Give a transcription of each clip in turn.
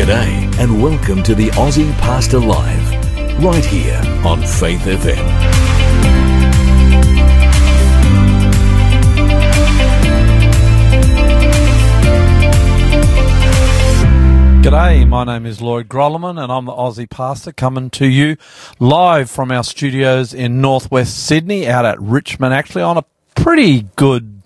G'day and welcome to the Aussie Pastor Live, right here on Faith FM. G'day, my name is Lloyd Grolleman and I'm the Aussie Pastor coming to you live from our studios in northwest Sydney out at Richmond actually on a pretty good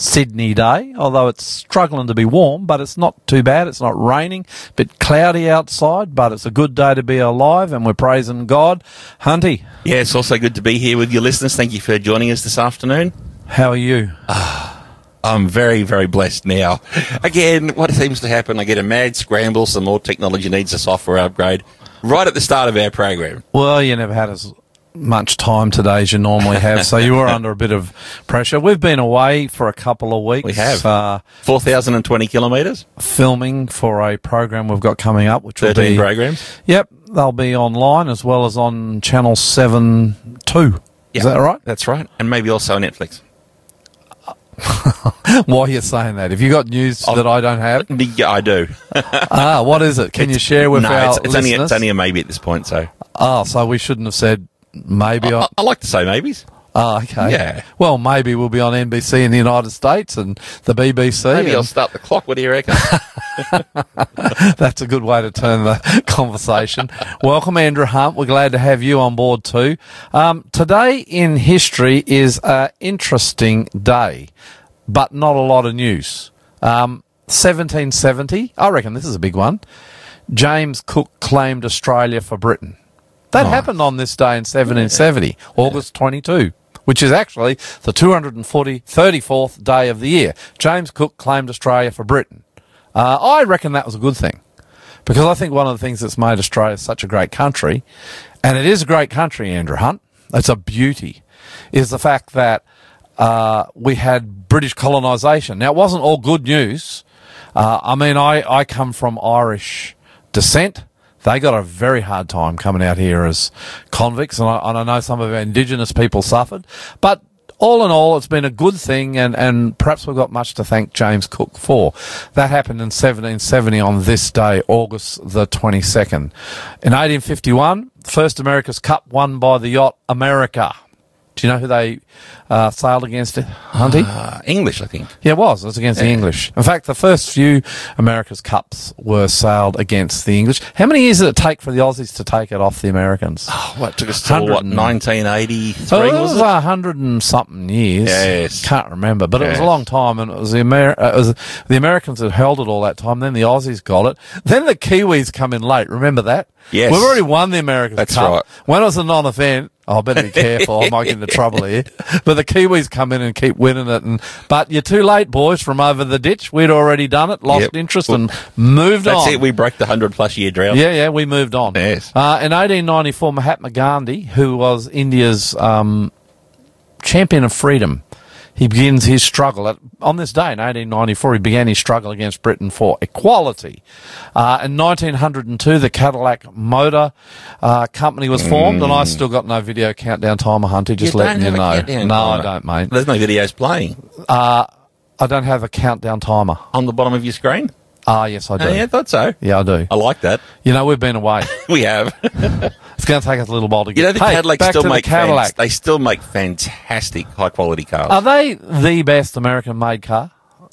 Sydney day, although it's struggling to be warm, but it's not too bad. It's not raining, a bit cloudy outside, but it's a good day to be alive and we're praising God. Hunty, Yeah, it's also good to be here with your listeners. Thank you for joining us this afternoon. how are you? Ah, I'm very, very blessed now. Again, what seems to happen, I get a mad scramble, some more technology needs a software upgrade right at the start of our program. Well, you never had as much time today as you normally have, so you were under a bit of pressure. We've been away for a couple of weeks. We have. Uh, 4,020 kilometres, filming for a program we've got coming up, which will 13 be programs. Yep, they'll be online as well as on channel seven two. Is that right? That's right. And maybe also Netflix. Why are you saying that? Have you got news that I don't have? Yeah, I do. ah, what is it? Can you share with no, our it's, it's only, listeners? it's only a maybe at this point, so Ah, so we shouldn't have said maybe. I, I, I like to say maybes. ah, okay. Yeah. Well, maybe we'll be on NBC in the United States and the BBC. Maybe and I'll start the clock. What do you reckon? That's a good way to turn the conversation. Welcome, Andrew Hunt. We're glad to have you on board too. Um, today in history is an interesting day, but not a lot of news. Um, 1770, I reckon this is a big one. James Cook claimed Australia for Britain. That happened on this day in 1770, August 22, which is actually the 240, 34th day of the year. James Cook claimed Australia for Britain. Uh, I reckon that was a good thing because I think one of the things that's made Australia such a great country, and it is a great country, Andrew Hunt, it's a beauty, is the fact that uh, we had British colonisation. Now, it wasn't all good news. Uh, I mean, I, I come from Irish descent. They got a very hard time coming out here as convicts, and I, and I know some of our Indigenous people suffered. But all in all, it's been a good thing, and, and perhaps we've got much to thank James Cook for. That happened in 1770 on this day, August the 22nd. In 1851, first America's Cup won by the yacht America. Do you know who they uh, sailed against, Hunty? uh, English, I think. Yeah, it was. It was against the English. In fact, the first few America's Cups were sailed against the English. How many years did it take for the Aussies to take it off the Americans? Oh, what took us till 100 what and- 1983 So it was was it? a hundred and something years. Yes. can't remember, but it was a long time, and it was the Amer- it was the Americans that held it all that time. Then the Aussies got it. Then the Kiwis come in late. Remember that? Yes. we've already won the Americans That's Cup. right. When it was a non-event, oh, I better be careful. I might get into trouble here. But the Kiwis come in and keep winning it, and but you're too late, boys, from over the ditch. We'd already done it, lost Yep. interest, Well, and moved That's on. it. We broke the 100 plus year drought. Yeah, yeah, we moved on. Yes. Uh, in 1894, Mahatma Gandhi, who was India's um, champion of freedom, he begins his struggle at, on this day in 1894. He began his struggle against Britain for equality. Uh, in 1902, the Cadillac Motor uh, Company was formed, and I still got no video countdown timer, Hunter. Just You letting don't you have a know. countdown No, timer. I don't, mate. There's no videos playing I don't have a countdown timer. on the bottom of your screen. Ah, yes, I do. Oh, yeah, I thought so. Yeah, I do. I like that. You know, we've been away. We have. It's going to take us a little while to get. You know, the Hey, Cadillac still to the make Cadillac. fans- they still make fantastic high quality cars. Are they the best American made car?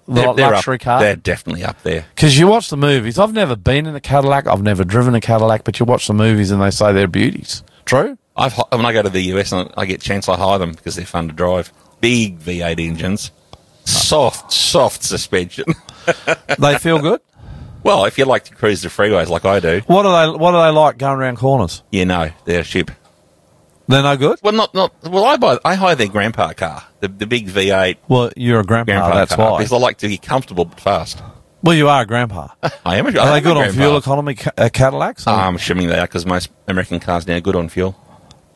The They're- they're luxury up, car? They're definitely up there. Because you watch the movies. I've never been in a Cadillac. I've never driven a Cadillac, but you watch the movies and they say they're beauties. True? I've, when I go to the US and I get a chance, I hire them because they're fun to drive. Big V8 engines, soft, soft suspension. They feel good. Well, if you like to cruise the freeways like I do, What are they? What are they like going around corners? you know they're a ship. They're no good. Well, not not. Well, I buy I hire their grandpa car, the the big V8 Well, you're a grandpa. grandpa that's car why. because I like to be comfortable but fast. Well, you are a grandpa. I am. A, I they good on fuel economy ca- uh, Cadillacs? Or- I'm assuming they are because most American cars now are good on fuel.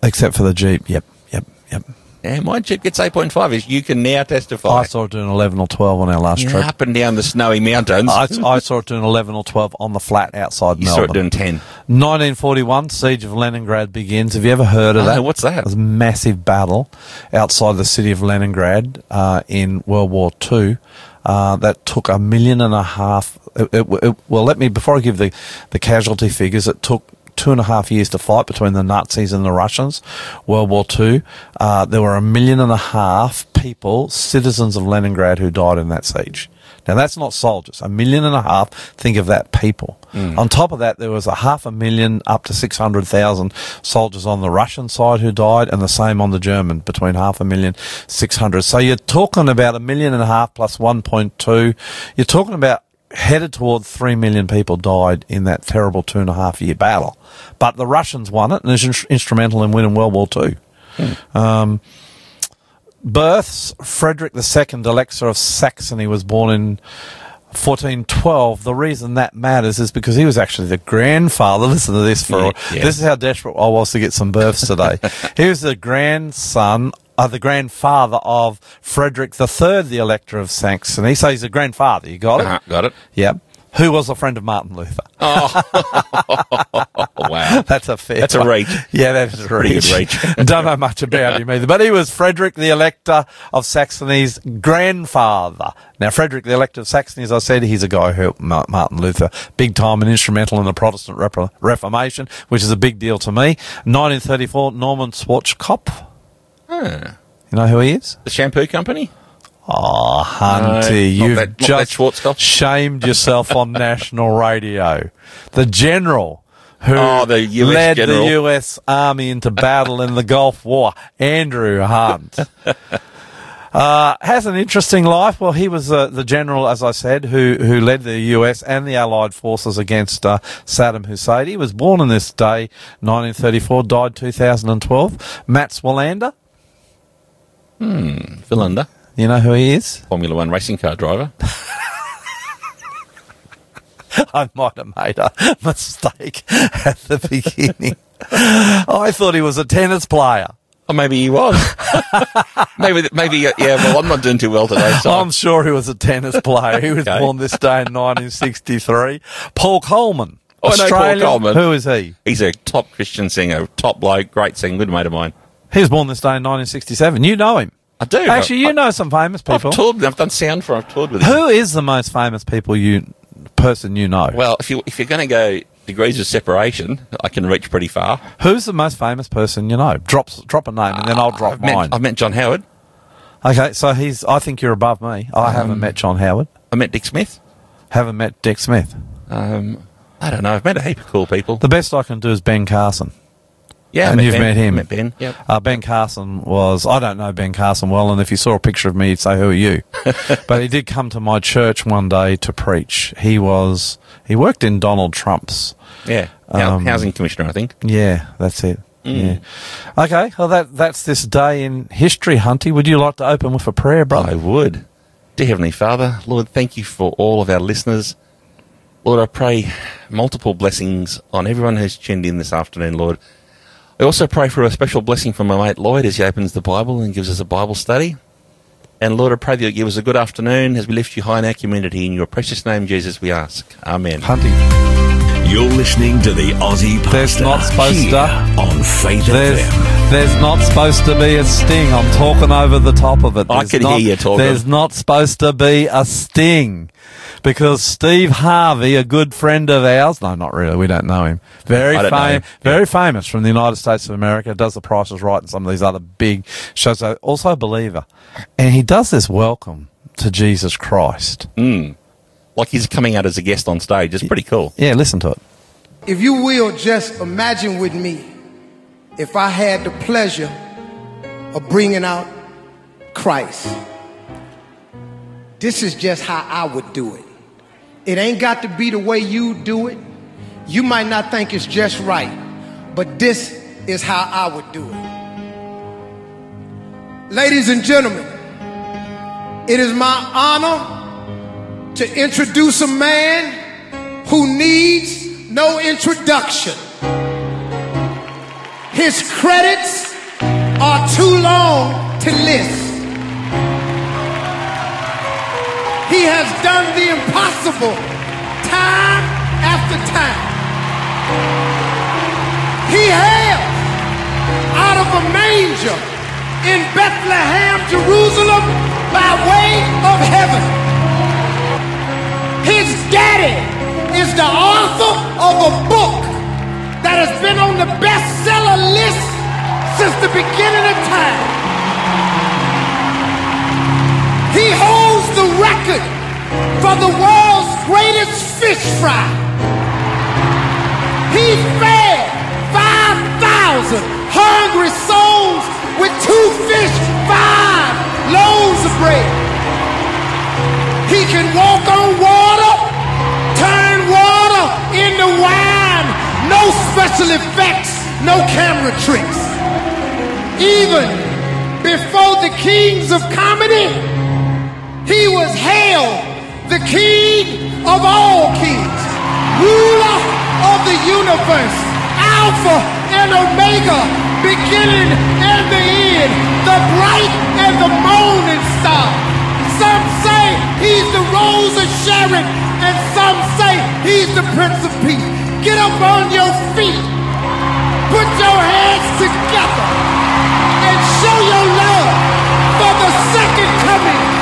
Except for the Jeep. Yep. Yep. Yep. Yeah, my Jeep gets 8.5, as you can now testify. I saw it doing 11 or 12 on our last Yeah, trip. up and down the snowy mountains. I, I saw it doing 11 or 12 on the flat outside you saw it doing 10. 1941, Siege of Leningrad begins. Have you ever heard of No, that? what's that? It was a massive battle outside the city of Leningrad uh, in World War Two. uh, that took a million and a half. It, it, it, well, let me before I give the the casualty figures. It took two and a half years to fight between the Nazis and the Russians, World War Two. Uh, there were a million and a half people, citizens of Leningrad, who died in that siege. Now that's not soldiers. A million and a half. Think of that people. On top of that, there was a half a million up to six hundred thousand soldiers on the Russian side who died, and the same on the German, between half a million, six hundred. So you're talking about a million and a half plus one point two. You're talking about headed towards three million people died in that terrible two and a half year battle. But the Russians won it and is in- instrumental in winning World War Two. Um, births Frederick II, Elector of Saxony, was born in 1412. The reason that matters is because he was actually the grandfather. Listen to this for Yeah, yeah. this is how desperate I was to get some births today. he was the grandson. Uh, the grandfather of Frederick III, the Elector of Saxony. So he's a grandfather. You got it? Uh-huh, got it. Yep. Who was a friend of Martin Luther? Oh, wow. That's a fair. That's a one. reach. Yeah, that's a pretty reach. reach. Don't know much about him either, but he was Frederick the Elector of Saxony's grandfather. Now, Frederick the Elector of Saxony, as I said, he's a guy who helped Martin Luther big time and instrumental in the Protestant Reformation, which is a big deal to me. 1934, Norman Swatch Schwarzkopf. You know who he is? The shampoo company? Oh, Hunty, not you've that- just shamed yourself on national radio. The general who Oh, the led general. the U.S. Army into battle in the Gulf War, Andrew Hunt. Uh, has an interesting life. Well, he was uh, the general, as I said, who who led the U.S. and the Allied forces against uh, Saddam Hussein. He was born on this day, 1934, died 2012. Matt Swalander, Philander, you know who he is? Formula One racing car driver. I might have made a mistake at the beginning. I thought he was a tennis player. Or maybe he was. maybe, maybe, yeah, well, I'm not doing too well today, so. I'm sure he was a tennis player. He was Okay. born this day in 1963. Paul Colman. Oh, I know Paul Australian. Colman. Who is he? He's a top Christian singer, top bloke, great singer, good mate of mine. He was born this day in 1967. You know him. I do. Actually, you I, know some famous people. I've toured, I've done sound for, I've toured with him. Who is the most famous people you person you know? Well, if you if you're going to go degrees of separation, I can reach pretty far. Who's the most famous person you know? Drop drop a name and then I'll drop I've met, mine. I've met John Howard. okay, so he's. I think you're above me. I haven't met John Howard. I met Dick Smith. Haven't met Dick Smith. Um, I don't know. I've met a heap of cool people. The best I can do is Ben Carson. Yeah, I and you've ben. met him. Met Ben. Yep. Uh, ben Carson was, I don't know Ben Carson well, and if you saw a picture of me, you'd say, Who are you? but he did come to my church one day to preach. He was, he worked in Donald Trump's. Yeah. Um, Housing commissioner, I think. Yeah, that's it. Mm. Yeah. Okay, well, that, that's this day in history, Hunty. Would you like to open with a prayer, brother? I would. Dear Heavenly Father, Lord, thank you for all of our listeners. Lord, I pray multiple blessings on everyone who's tuned in this afternoon, Lord. I also pray for a special blessing from my mate Lloyd as he opens the Bible and gives us a Bible study. And Lord, I pray that you give us a good afternoon as we lift you high in our community. In your precious name, Jesus, we ask. Amen. Hunty, You're listening to the Aussie There's Pastor not supposed to- on Faith there's, FM. there's not supposed to be a sting. I'm talking over the top of it. I There's can not- hear you talking. There's not supposed to be a sting. Because Steve Harvey, a good friend of ours, no, not really, we don't know him. Very I don't know famous, very famous from the United States of America, does the prices right and some of these other big shows. Also a believer. And he does this welcome to Jesus Christ. Hmm. Like he's coming out as a guest on stage. It's pretty cool. Yeah, listen to it. If you will, just imagine with me if I had the pleasure of bringing out Christ. This is just how I would do it. It ain't got to be the way you do it. You might not think it's just right, but this is how I would do it. Ladies and gentlemen, it is my honor to introduce a man who needs no introduction. His credits are too long to list. He has done the impossible time after time. He hails out of a manger in Bethlehem, Jerusalem, by way of heaven. His daddy is the author of a book that has been on the bestseller list since the beginning of time. He holds the record for the world's greatest fish fry. He fed 5,000 hungry souls with two fish, five loaves of bread. He can walk on water, turn water into wine, no special effects, no camera tricks. Even before the kings of comedy, he was hailed the king of all kings, ruler of the universe, Alpha and Omega, beginning and the end, the bright and the morning star. Some say he's the rose of Sharon, and some say he's the Prince of Peace. Get up on your feet, put your hands together, and show your love for the second coming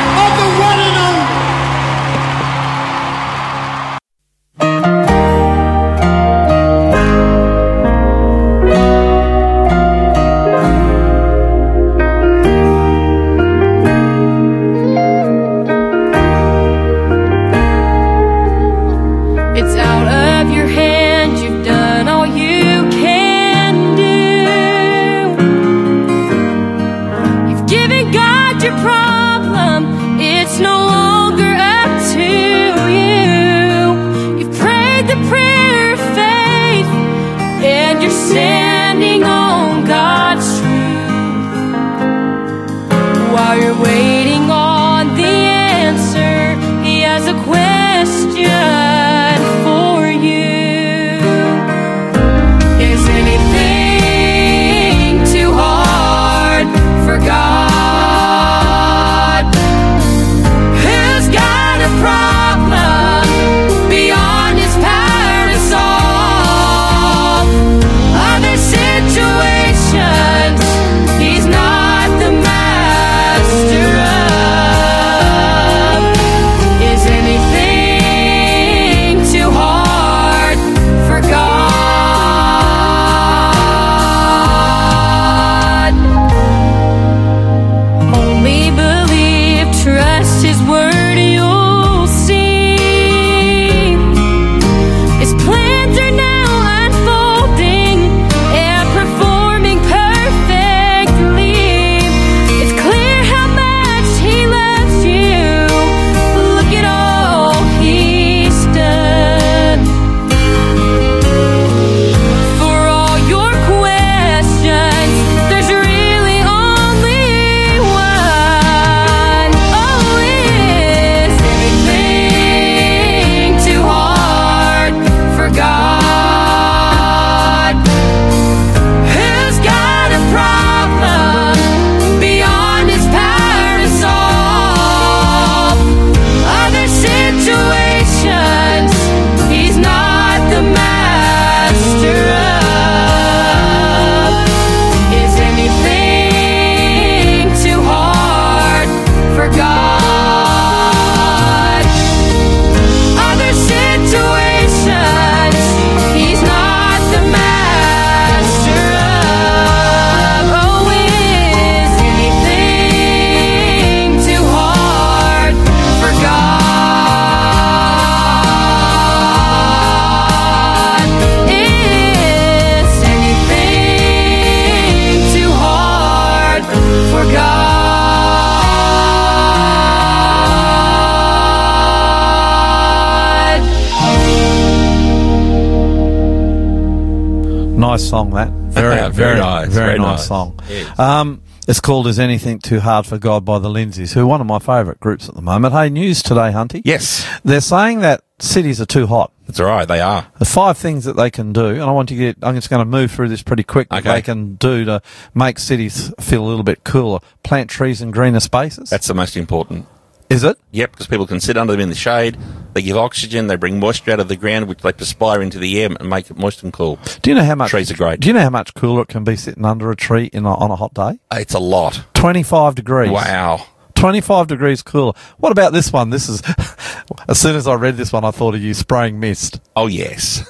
Um, it's called "Is Anything Too Hard for God" by the Lindsays, who are one of my favourite groups at the moment. Hey, news today, Hunty. Yes, They're saying that cities are too hot. that's all right. They are. The five things that they can do, and I want to get, I'm just going to move through this pretty quick, that Okay. they can do to make cities feel a little bit cooler. Plant trees in greener spaces. That's the most important. Is it? Yep, because people can sit under them in the shade. They give oxygen. They bring moisture out of the ground, which they perspire into the air and make it moist and cool. Do you know how much Trees are great. Do you know how much cooler it can be sitting under a tree in a, on a hot day? It's a lot. 25 degrees. Wow. 25 degrees cooler. What about this one? This is As soon as I read this one, I thought of you spraying mist. Oh yes.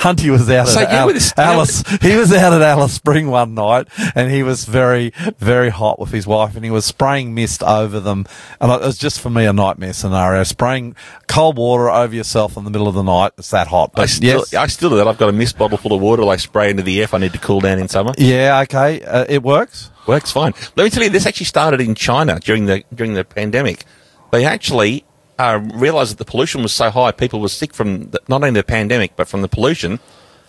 Hunty was out So, at Al- this- Alice. He was out at Alice Spring one night, and he was very, very hot with his wife, and he was spraying mist over them. And it was just for me a nightmare scenario. Spraying cold water over yourself in the middle of the night. It's that hot. I still, yes, I still do that. I've got a mist bottle full of water. I spray into the air if I need to cool down in summer. yeah, okay, uh, it works. Works fine. Let me tell you, this actually started in China during the during the pandemic. They actually uh, realised that the pollution was so high, people were sick from the, not only the pandemic but from the pollution.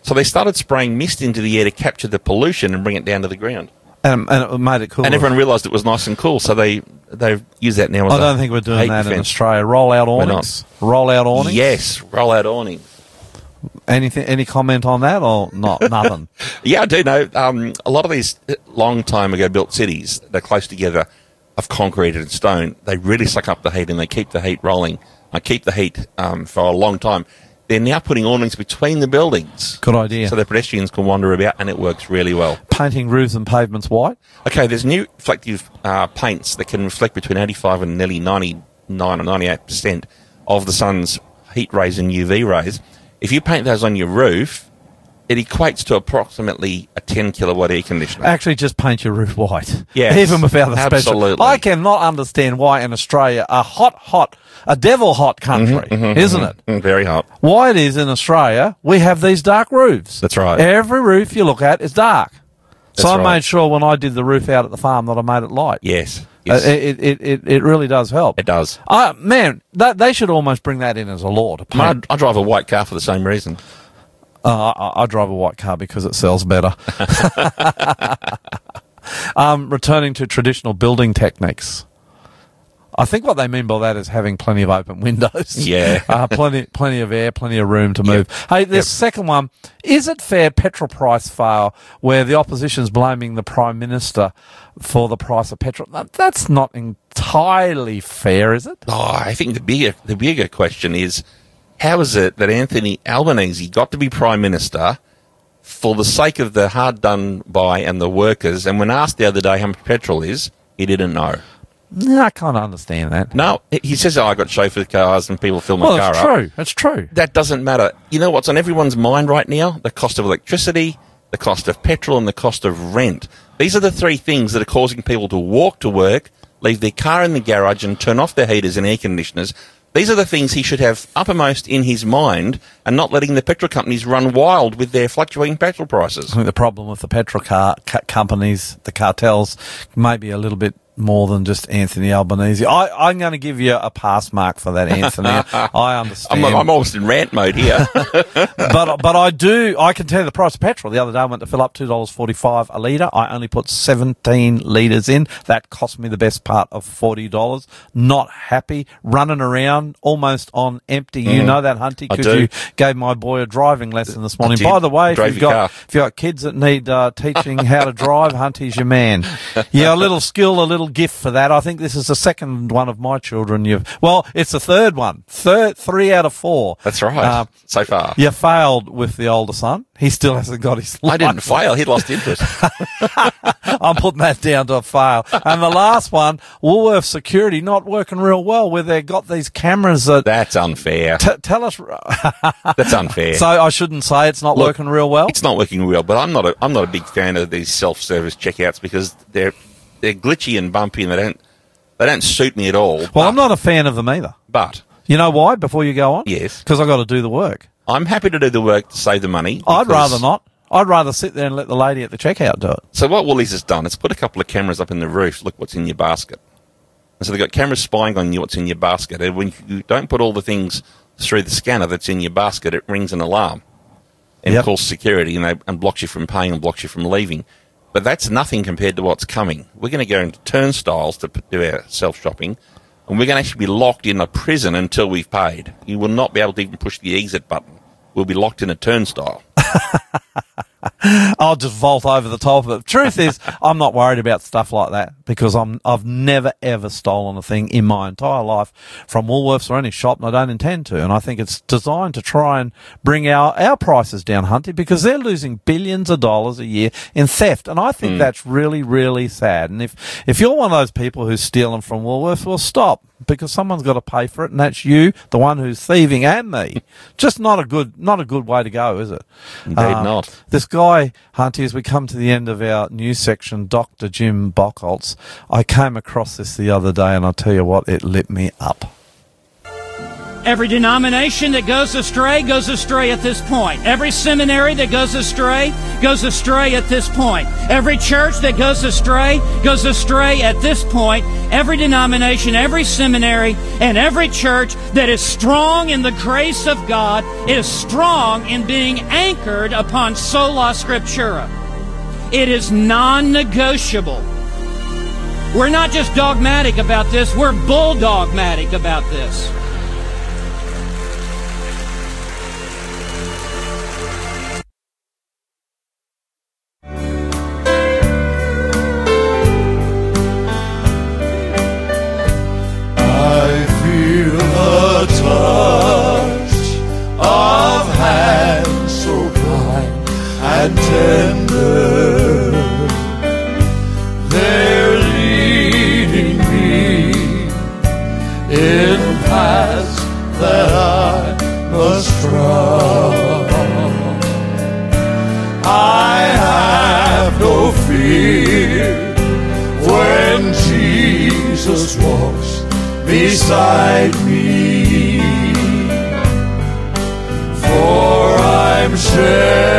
So they started spraying mist into the air to capture the pollution and bring it down to the ground. And, and it made it cool. And everyone realised it was nice and cool, so they they use that now. As I don't think we're doing that in. Australia. Roll out awnings. Roll out awnings. Yes, roll out awning. Anything? Any comment on that or not? Nothing. Yeah, I do know. Um, a lot of these uh, long time ago built cities, they're close together of concrete and stone. They really suck up the heat and they keep the heat rolling. I keep the heat um, for a long time. They're now putting awnings between the buildings. Good idea. So the pedestrians can wander about and it works really well. Painting roofs and pavements white. Okay, there's new reflective uh, paints that can reflect between 85 and nearly 99 or 98% of the sun's heat rays and UV rays. If you paint those on your roof, it equates to approximately a 10 kilowatt air conditioner. Actually, just paint your roof white. Yeah, even without the special. absolutely. I cannot understand why in Australia, a hot, hot, a devil hot mm-hmm, country, mm-hmm, mm-hmm, isn't it? Mm, Very hot. Why it is in Australia, we have these dark roofs. That's right. Every roof you look at is dark. so I right. made sure when I did the roof out at the farm that I made it light. Yes. Uh, it, it, it, it really does help. It does. Uh, man, that, they should almost bring that in as a law to I, paint. I drive a white car for the same reason. Uh, I, I drive a white car because it sells better. um, returning to traditional building techniques. I think what they mean by that is having plenty of open windows. Yeah. uh, plenty, plenty of air, plenty of room to move. Hey, the Yep. second one is it fair petrol price fail where the opposition's blaming the prime minister for the price of petrol? That's not entirely fair, is it? Oh, I think the bigger the bigger question is how is it that Anthony Albanese got to be prime minister for the sake of the hard done by and the workers? And when asked the other day how much petrol is, he didn't know. Yeah, I can't understand that. No, he says, "Oh, I got chauffeur cars and people fill my Well, car it's up." true. It's true. That doesn't matter. You know what's on everyone's mind right now? The cost of electricity, the cost of petrol, and the cost of rent. These are the three things that are causing people to walk to work, leave their car in the garage, and turn off their heaters and air conditioners. These are the things he should have uppermost in his mind and not letting the petrol companies run wild with their fluctuating petrol prices. I think the problem with the petrol car ca- companies, the cartels, may be a little bit more than just Anthony Albanese. I, I'm going to give you a pass mark for that, Anthony. I understand. I'm, I'm almost in rant mode here. but but I do. I can tell you the price of petrol. The other day I went to fill up two dollars forty five a litre. I only put seventeen litres in. That cost me the best part of forty dollars. Not happy running around almost on empty. You know that, Hunty, because you gave my boy a driving lesson this morning. By the way, if you've got car. if you've got kids that need uh, teaching how to drive, Hunty's your man. Yeah, a little skill, a little gift for that. I think this is the second one of my children. You've well, it's the third one. Third, three out of four. That's right. Uh, so far. you failed with the older son. He still hasn't got his. I didn't fail. He lost interest. I'm putting that down to a fail. And the last one, Woolworth Security, not working real well. Where they've got these cameras that That's unfair. t- tell us. That's unfair. so I shouldn't say it's not Look, working real well. It's not working real, but I'm not a, I'm not a big fan of these self-service checkouts because they're they're glitchy and bumpy and they don't they don't suit me at all. Well, but, I'm not a fan of them either. But You know why? Before you go on, Yes. because I got to do the work. I'm happy to do the work to save the money. I'd rather not. I'd rather sit there and let the lady at the checkout do it. So what Woolies has done is put a couple of cameras up in the roof. Look what's in your basket. And so they've got cameras spying on you what's in your basket. And when you don't put all the things through the scanner that's in your basket, it rings an alarm and Yep. calls security and, they, and blocks you from paying and blocks you from leaving. But that's nothing compared to what's coming. We're going to go into turnstiles to do our self shopping, and we're going to actually be locked in a prison until we've paid. You will not be able to even push the exit button. We'll be locked in a turnstile. I'll just vault over the top of it. Truth is, I'm not worried about stuff like that because I'm I've never ever stolen a thing in my entire life from Woolworths or any shop, and I don't intend to. And I think it's designed to try and bring our our prices down, Hunty, because they're losing billions of dollars a year in theft, and I think hmm. that's really really sad. And if if you're one of those people who's stealing from Woolworths, well, stop. Because someone's got to pay for it, and that's you, the one who's thieving, and me. Just not a good, not a good way to go, is it? Indeed Um, not. This guy, Hunty, as we come to the end of our news section, Dr. Jim Bockholtz, I came across this the other day, and I'll tell you what, it lit me up. Every denomination that goes astray goes astray at this point. Every seminary that goes astray goes astray at this point. Every church that goes astray goes astray at this point. Every denomination, every seminary, and every church that is strong in the grace of God is strong in being anchored upon sola scriptura. It is non negotiable. We're not just dogmatic about this, we're bulldogmatic about this. I beside me. For I'm sheltered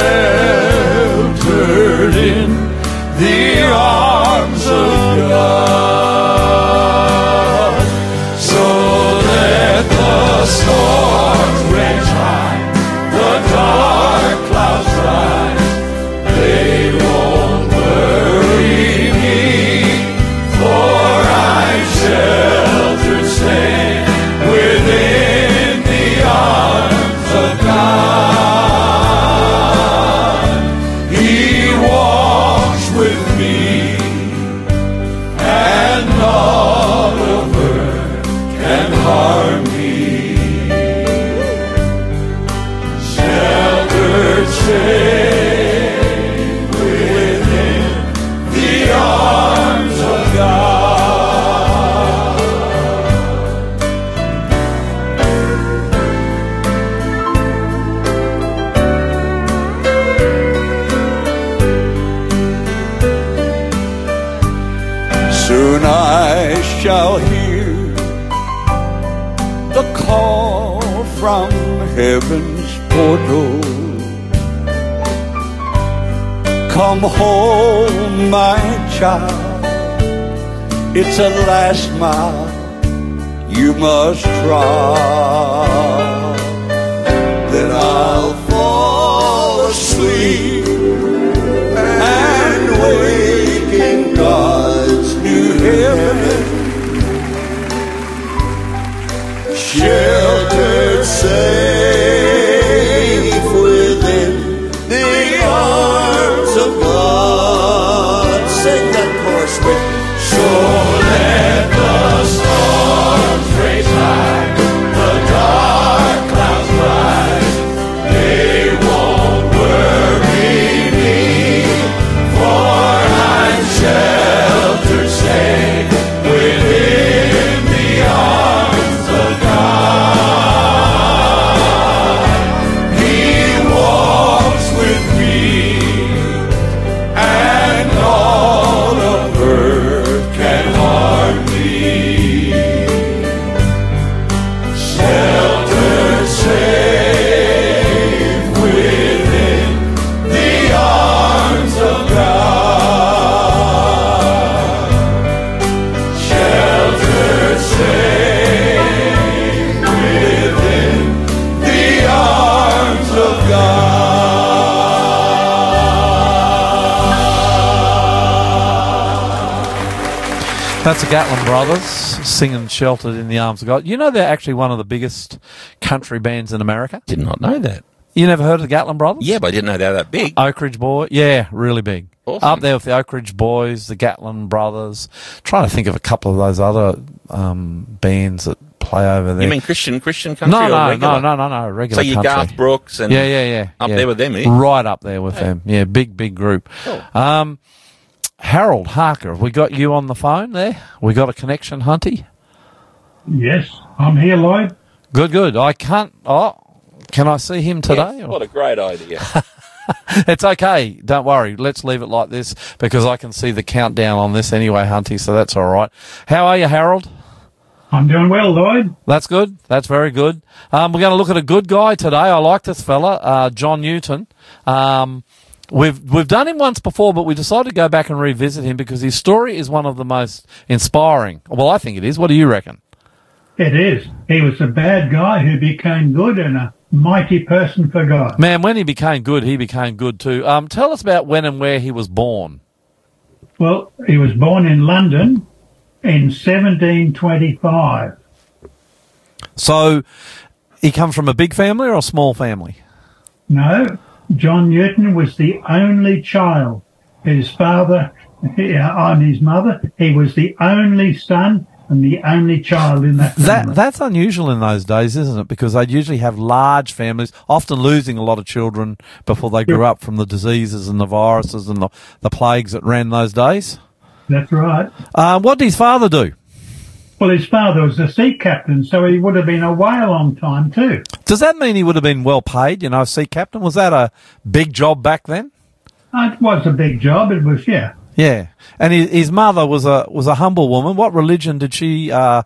singing Sheltered in the Arms of God. You know they're actually one of the biggest country bands in America? Did not know that. You never heard of the Gatlin Brothers? Yeah, but I didn't know they were that big. Oak Ridge Boy, yeah, really big. Awesome. Up there with the Oak Ridge Boys, the Gatlin Brothers. Trying to think of a couple of those other um, bands that play over there. You mean Christian Christian country no, no, regular? no, no, no, no, So you country. Garth Brooks and yeah, yeah, yeah. up yeah. there with them, eh? Right up there with them. Yeah, big, big group. Um, Harold Harker, have we got you on the phone there? We got a connection, Hunty? Yes, I'm here, Lloyd. Good, good. I can't. Oh, can I see him today? Yes, what a great idea. It's okay. Don't worry. Let's leave it like this because I can see the countdown on this anyway, Hunty. So that's all right. How are you, Harold? I'm doing well, Lloyd. That's good. That's very good. Um, we're going to look at a good guy today. I like this fella, uh, John Newton. Um, we've we've done him once before, but we decided to go back and revisit him because his story is one of the most inspiring. Well, I think it is. What do you reckon? It is. He was a bad guy who became good and a mighty person for God. Man, when he became good, he became good too. Um, tell us about when and where he was born. Well, he was born in London in 1725. So, he come from a big family or a small family? No, John Newton was the only child. His father and his mother, he was the only son and the only child in that family. That that's unusual in those days, isn't it? Because they'd usually have large families, often losing a lot of children before they grew up from the diseases and the viruses and the, the plagues that ran those days. That's right. Um, what did his father do? Well, his father was a sea captain, so he would have been away a long time too. Does that mean he would have been well paid? You know, sea captain was that a big job back then? Uh, It was a big job. It was, yeah. Yeah, and his, his mother was a was a humble woman. What religion did she uh,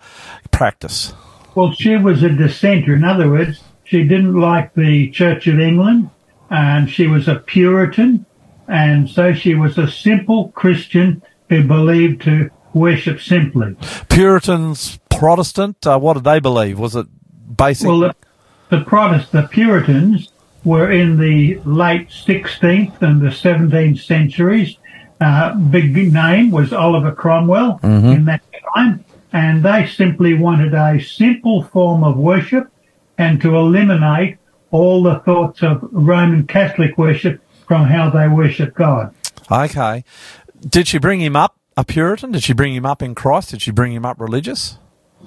practice? Well, she was a dissenter. In other words, she didn't like the Church of England, and she was a Puritan, and so she was a simple Christian who believed to worship simply. Puritans, Protestant. Uh, what did they believe? Was it basic? Well, the, the Protestant, the Puritans were in the late 16th and the 17th centuries. Uh, big name was Oliver Cromwell in that time, and they simply wanted a simple form of worship and to eliminate all the thoughts of Roman Catholic worship from how they worship God. okay. Did she bring him up a Puritan? Did she bring him up in Christ? Did she bring him up religious?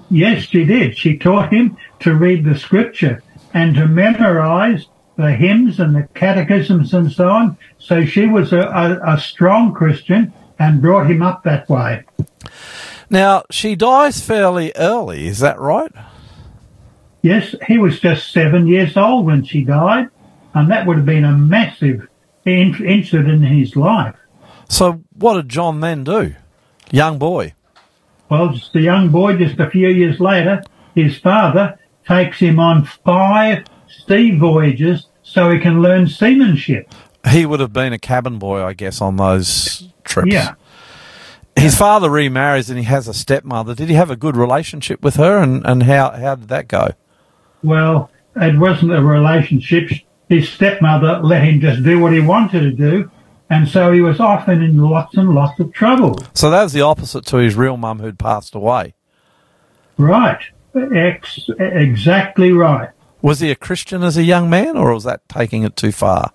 Yes, she did. She taught him to read the scripture and to memorize the hymns and the catechisms and so on. So she was a, a, a strong Christian and brought him up that way. Now she dies fairly early. Is that right? Yes, he was just seven years old when she died, and that would have been a massive in- incident in his life. So what did John then do? Young boy. Well, just a young boy, just a few years later, his father takes him on five sea voyages so he can learn seamanship. He would have been a cabin boy, I guess, on those trips. Yeah. His father remarries and he has a stepmother. Did he have a good relationship with her and, and how, how did that go? Well, it wasn't a relationship. His stepmother let him just do what he wanted to do, and so he was often in lots and lots of trouble. So that was the opposite to his real mum who'd passed away. Right. Ex- exactly right. Was he a Christian as a young man or was that taking it too far?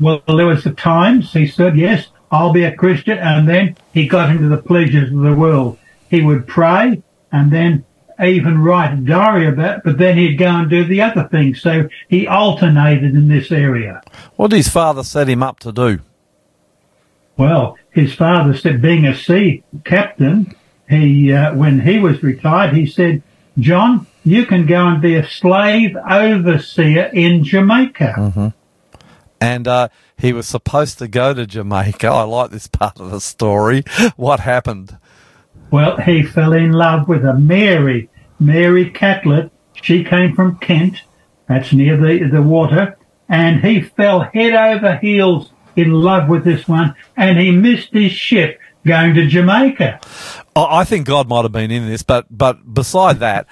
Well, there was the times he said, yes, I'll be a Christian, and then he got into the pleasures of the world. He would pray and then even write a diary about it, but then he'd go and do the other things. So he alternated in this area. What did his father set him up to do? Well, his father said, being a sea captain, he, uh, when he was retired, he said, John, you can go and be a slave overseer in Jamaica. And uh, he was supposed to go to Jamaica. I like this part of the story. What happened? Well, he fell in love with a Mary, Mary Catlett. She came from Kent. That's near the, the water. And he fell head over heels in love with this one and he missed his ship going to Jamaica. I I think God might have been in this, but but beside that,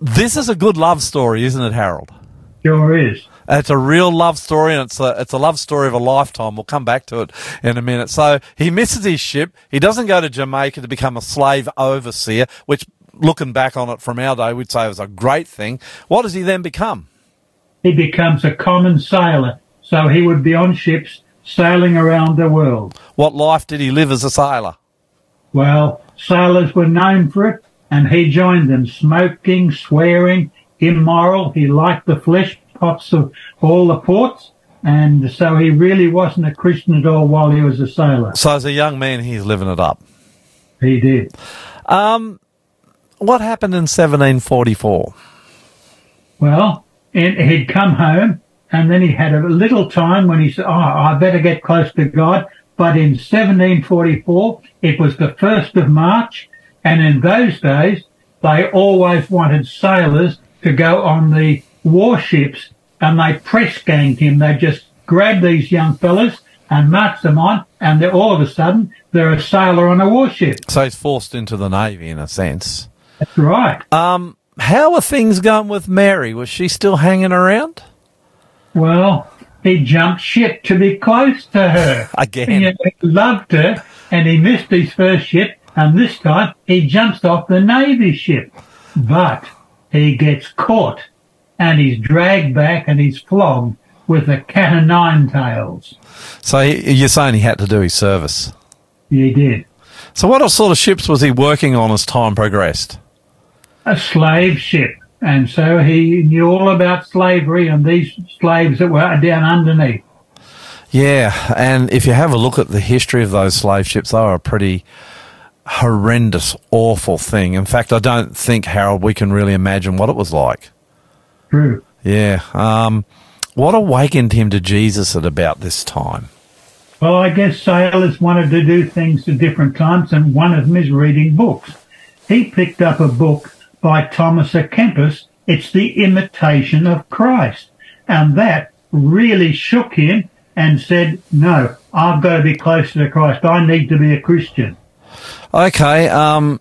this is a good love story, isn't it, Harold? Sure is. It's a real love story, and it's a it's a love story of a lifetime. We'll come back to it in a minute. So he misses his ship. He doesn't go to Jamaica to become a slave overseer, which, looking back on it from our day, we'd say was a great thing. What does he then become? He becomes a common sailor. So he would be on ships sailing around the world. What life did he live as a sailor? Well, sailors were known for it, and he joined them, smoking, swearing, immoral. He liked the flesh pots of all the ports, and so he really wasn't a Christian at all while he was a sailor. So as a young man, he's living it up. He did. Um, what happened in 1744? Well, and he'd come home and then he had a little time when he said, Oh, I better get close to God. But in 1744, it was the 1st of March. And in those days, they always wanted sailors to go on the warships and they press ganged him. They just grabbed these young fellas and marched them on and all of a sudden they're a sailor on a warship. So he's forced into the Navy in a sense. That's right. Um, how are things going with Mary? Was she still hanging around? Well, he jumped ship to be close to her. Again. He loved her and he missed his first ship and this time he jumps off the Navy ship. But he gets caught and he's dragged back and he's flogged with a cat o' nine tails. So you're saying he had to do his service. He did. So what sort of ships was he working on as time progressed? A slave ship. And so he knew all about slavery and these slaves that were down underneath. Yeah, and if you have a look at the history of those slave ships, they were pretty horrendous, awful thing. In fact, I don't think, Harold, we can really imagine what it was like. True. Yeah. Um, what awakened him to Jesus at about this time? Well, I guess sailors wanted to do things at different times, and one of them is reading books. He picked up a book by Thomas à Kempis. It's The Imitation of Christ. And that really shook him and said, no, I've got to be closer to Christ. I need to be a Christian. Okay. Um,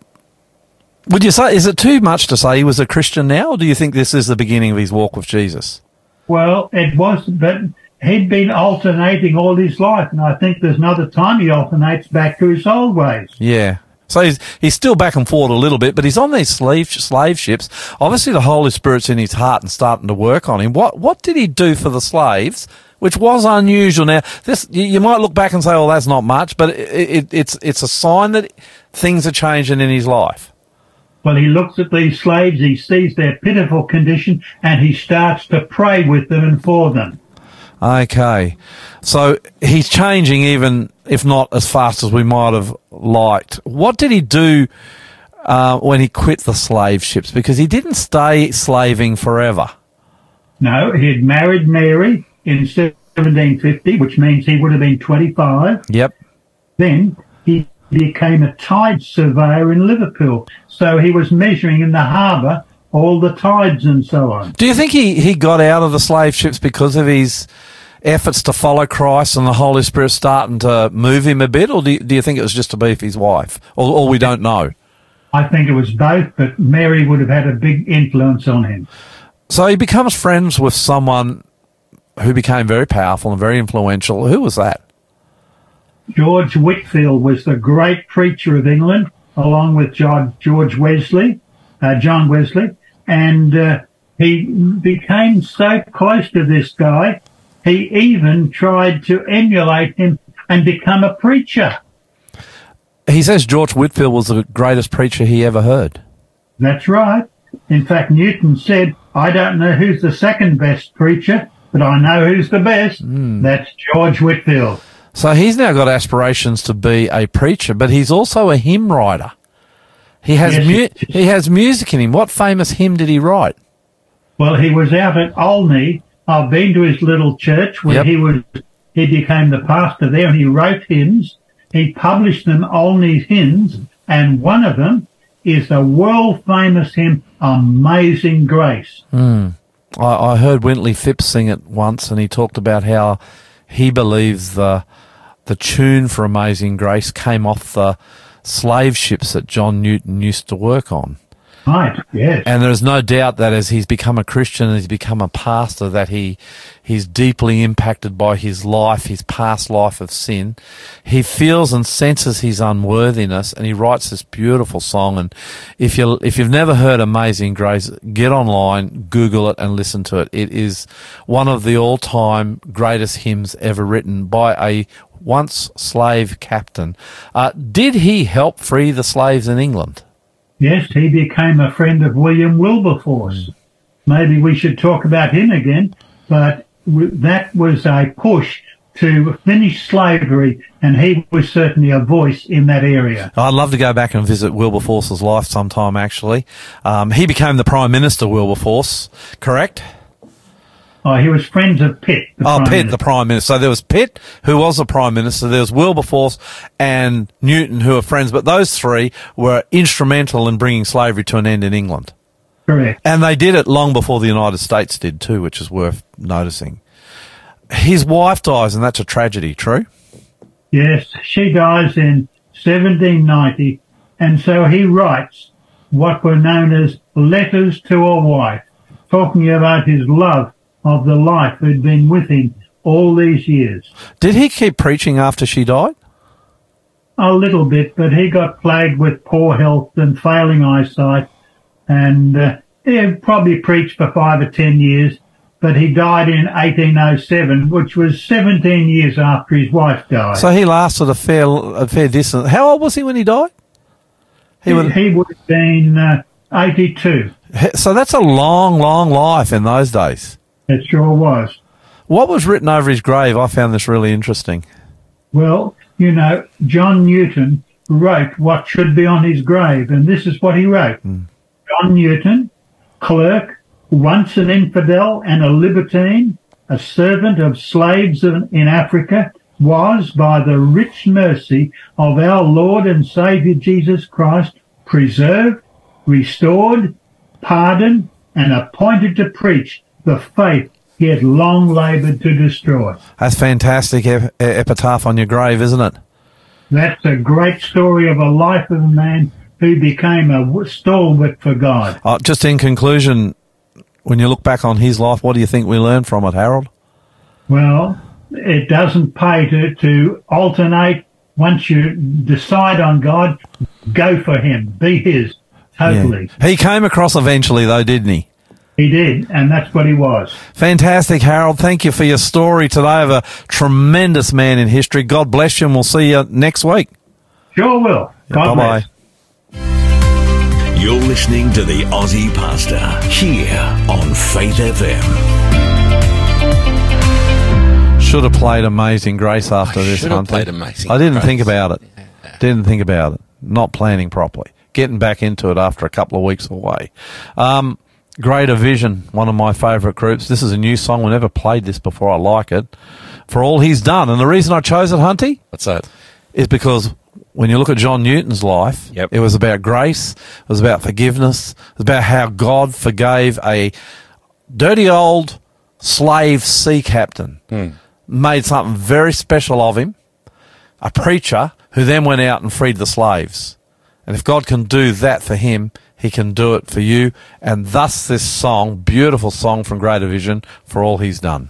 would you say, is it too much to say he was a Christian now, or do you think this is the beginning of his walk with Jesus? Well, it was, but he'd been alternating all his life, and I think there's another time he alternates back to his old ways. Yeah. So he's, he's still back and forth a little bit, but he's on these slave slave ships. Obviously, the Holy Spirit's in his heart and starting to work on him. What what did he do for the slaves, which was unusual? Now, this you, might look back and say, "Well, that's not much," but it, it, it's it's a sign that things are changing in his life. Well, he looks at these slaves, he sees their pitiful condition, and he starts to pray with them and for them. Okay. So he's changing even if not as fast as we might have liked. What did he do uh, when he quit the slave ships? Because he didn't stay slaving forever. No, he had married Mary in 1750, which means he would have been 25. Yep. Then he became a tide surveyor in Liverpool. So he was measuring in the harbour all the tides and so on. Do you think he, he got out of the slave ships because of his efforts to follow Christ and the Holy Spirit starting to move him a bit, or do you, do you think it was just to be for his wife, or, or we don't know? I think it was both, but Mary would have had a big influence on him. So he becomes friends with someone who became very powerful and very influential. Who was that? George Whitefield was the great preacher of England, along with George Wesley, uh, John Wesley, and uh, he became so close to this guy, he even tried to emulate him and become a preacher. He says George Whitefield was the greatest preacher he ever heard. That's right. In fact, Newton said, I don't know who's the second best preacher, but I know who's the best. Mm. That's George Whitefield. So he's now got aspirations to be a preacher, but he's also a hymn writer. He has Yes, mu- he has music in him. What famous hymn did he write? Well, he was out at Olney. I've been to his little church where Yep. he was, he became the pastor there and he wrote hymns. He published them, Olney's hymns, and one of them is the world famous hymn, Amazing Grace. Hmm. I, I heard Wintley Phipps sing it once, and he talked about how he believes the the tune for Amazing Grace came off the slave ships that John Newton used to work on. Right, yes. And there's no doubt that as he's become a Christian and he's become a pastor, that he he's deeply impacted by his life, his past life of sin. He feels and senses his unworthiness, and he writes this beautiful song. And if you if you've never heard Amazing Grace, get online, Google it, and listen to it. It is one of the all time greatest hymns ever written by a once slave captain. Uh, did he help free the slaves in England? Yes, he became a friend of William Wilberforce. Maybe we should talk about him again, but w- that was a push to finish slavery, and he was certainly a voice in that area. I'd love to go back and visit Wilberforce's life sometime, actually. Um, he became the Prime Minister, Wilberforce, correct? Oh, he was friends of Pitt. the Oh, Prime Pitt, Minister. the Prime Minister. So there was Pitt, who was the Prime Minister. There was Wilberforce and Newton, who were friends. But those three were instrumental in bringing slavery to an end in England. Correct. And they did it long before the United States did too, which is worth noticing. His wife dies, and that's a tragedy, true? Yes, she dies in 1790, and so he writes what were known as letters to a wife, talking about his love of the life who'd been with him all these years. Did he keep preaching after she died? A little bit, but he got plagued with poor health and failing eyesight, and uh, he probably preached for five or ten years, but he died in 1807, which was 17 years after his wife died. So he lasted a fair, a fair distance. How old was he when he died? He he, was, he would have been uh, 82. so that's a long, long life in those days. It sure was. What was written over his grave? I found this really interesting. Well, you know, John Newton wrote what should be on his grave, and this is what he wrote. Hmm. John Newton, clerk, once an infidel and a libertine, a servant of slaves in in Africa, was, by the rich mercy of our Lord and Saviour Jesus Christ, preserved, restored, pardoned, and appointed to preach the faith he had long laboured to destroy. That's fantastic ep- epitaph on your grave, isn't it? That's a great story of a life of a man who became a stalwart for God. Uh, just in conclusion, when you look back on his life, what do you think we learned from it, Harold? Well, it doesn't pay to, to alternate. Once you decide on God, go for Him. Be His. Totally. Yeah. He came across eventually, though, didn't he? He did, and that's what he was. Fantastic, Harold. Thank you for your story today of a tremendous man in history. God bless you, and we'll see you next week. Sure will. God Bye bye. You're listening to the Aussie Pastor here on Faith FM. Should have played Amazing Grace after I this. should have played Amazing I didn't Grace. think about it. Didn't think about it. Not planning properly. Getting back into it after a couple of weeks away. Um, Greater Vision, one of my favourite groups. This is a new song. We never played this before. I like it. For all he's done. And the reason I chose it, Hunty, What's that? is because when you look at John Newton's life, Yep. it was about grace, it was about forgiveness, it was about how God forgave a dirty old slave sea captain, hmm. made something very special of him, a preacher who then went out and freed the slaves. And if God can do that for him, he can do it for you. And thus this song, beautiful song from Greater Vision, for all he's done.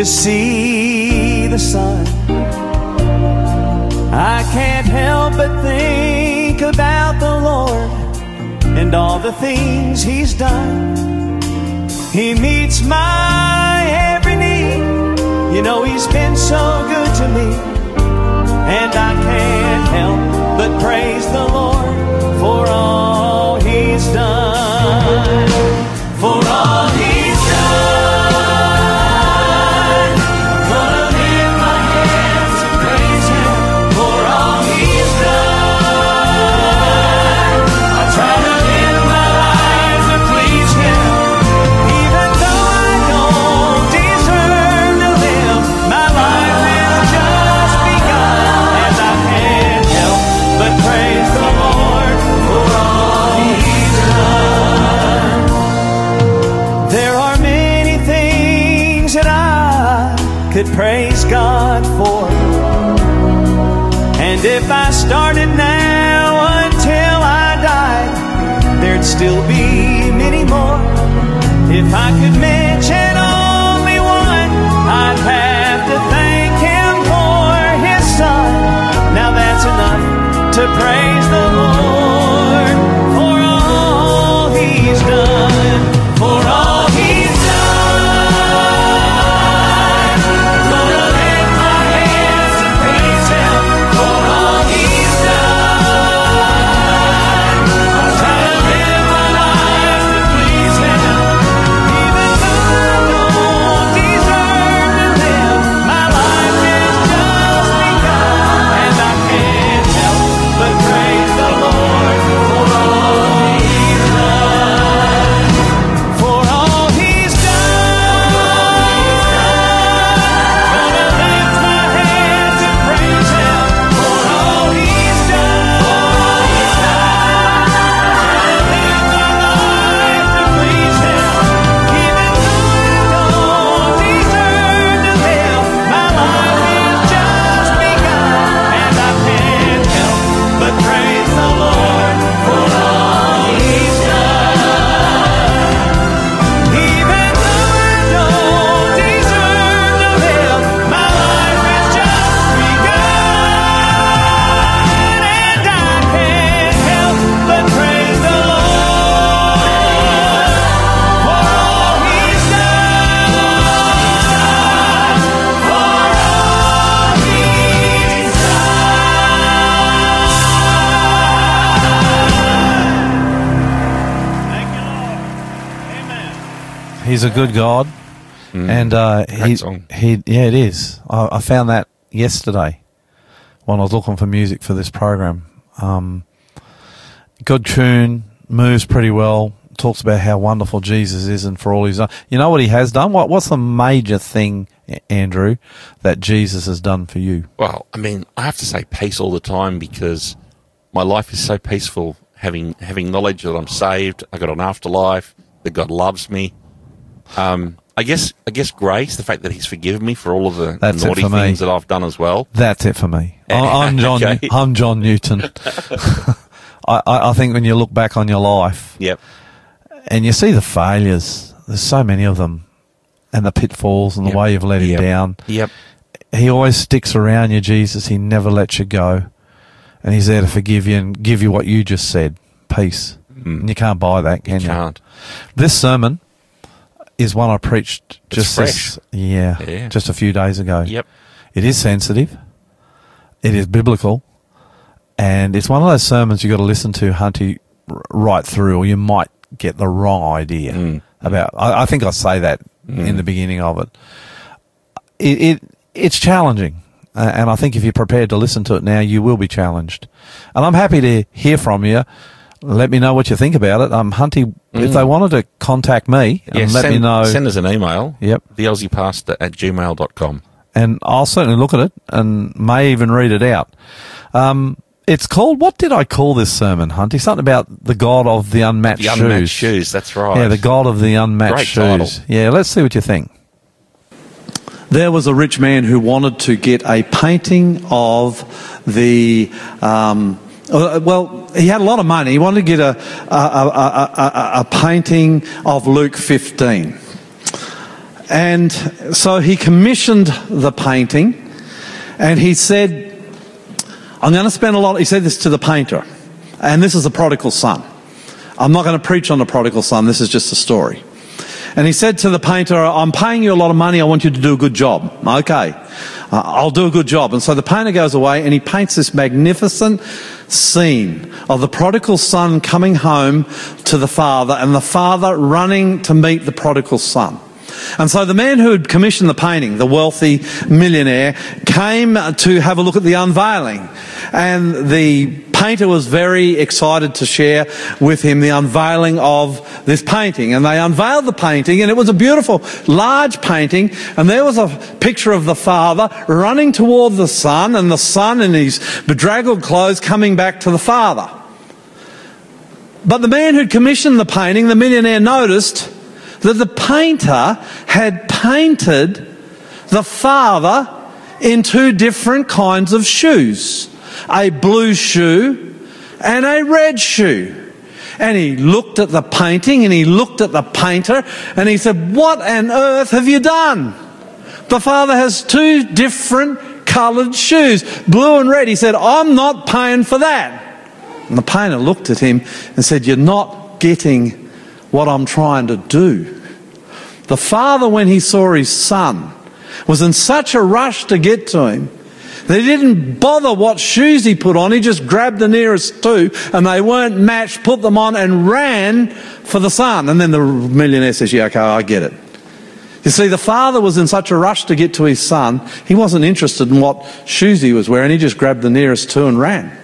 To see the sun, I can't help but think about the Lord and all the things He's done. He meets my every need. You know, He's been so good to me. And I can't help but praise the Lord for all He's done. Praise He's a good God, and uh, he, song. he, yeah, it is. I, I found that yesterday when I was looking for music for this program. Um, good tune, moves pretty well. Talks about how wonderful Jesus is and for all he's done. You know what he has done? What What's the major thing, Andrew, that Jesus has done for you? Well, I mean, I have to say peace all the time because my life is so peaceful. Having having knowledge that I'm saved, I got an afterlife, that God loves me. Um, I guess I guess grace, the fact that He's forgiven me for all of the That's naughty things that I've done as well. That's it for me. I, I'm John. Okay. I'm John Newton. I, I think when you look back on your life, Yep. and you see the failures. There's so many of them, and the pitfalls and the Yep. way you've let him Yep. down. Yep. He always sticks around you, Jesus. He never lets you go, and he's there to forgive you and give you what you just said, peace. And you can't buy that, can you? Mm. Can't. This sermon is one I preached just this, yeah, Yeah. just a few days ago. Yep. It is sensitive. It is biblical, and it's one of those sermons you have got to listen to, Hunty, right through, or you might get the wrong idea Mm. about. I, I think I say that in the beginning of it. It, it it's challenging, uh, and I think if you're prepared to listen to it now, you will be challenged. And I'm happy to hear from you. Let me know what you think about it. Um, Hunty, if they wanted to contact me and Mm. Yeah, let send, me know, Send us an email. Yep. The Aussiepastor at gmail.com. and I'll certainly look at it and may even read it out. Um, it's called, what did I call this sermon, Hunty? Something about the God of the unmatched The shoes. unmatched shoes. That's right. Yeah, the God of the unmatched Great shoes. title. Yeah, let's see what you think. There was a rich man who wanted to get a painting of the. Um, Uh, well, he had a lot of money. He wanted to get a, a, a, a, a, a painting of Luke 15. And so he commissioned the painting and he said, I'm going to spend a lot. He said this to the painter, and this is the prodigal son. I'm not going to preach on the prodigal son, this is just a story. And he said to the painter, I'm paying you a lot of money, I want you to do a good job. Okay, I'll do a good job. And so the painter goes away and he paints this magnificent scene of the prodigal son coming home to the father and the father running to meet the prodigal son. And so the man who had commissioned the painting, the wealthy millionaire, came to have a look at the unveiling. And the painter was very excited to share with him the unveiling of this painting. And they unveiled the painting, and it was a beautiful, large painting. And there was a picture of the father running toward the son, and the son in his bedraggled clothes coming back to the father. But the man who'd commissioned the painting, the millionaire, noticed that the painter had painted the father in two different kinds of shoes a blue shoe and a red shoe. And he looked at the painting and he looked at the painter and he said, What on earth have you done? The father has two different coloured shoes, blue and red. He said, I'm not paying for that. And the painter looked at him and said, You're not getting what I'm trying to do. The father, when he saw his son, was in such a rush to get to him they didn't bother what shoes he put on. He just grabbed the nearest two and they weren't matched, put them on and ran for the son. And then the millionaire says, yeah, okay, I get it. You see, the father was in such a rush to get to his son, he wasn't interested in what shoes he was wearing. He just grabbed the nearest two and ran.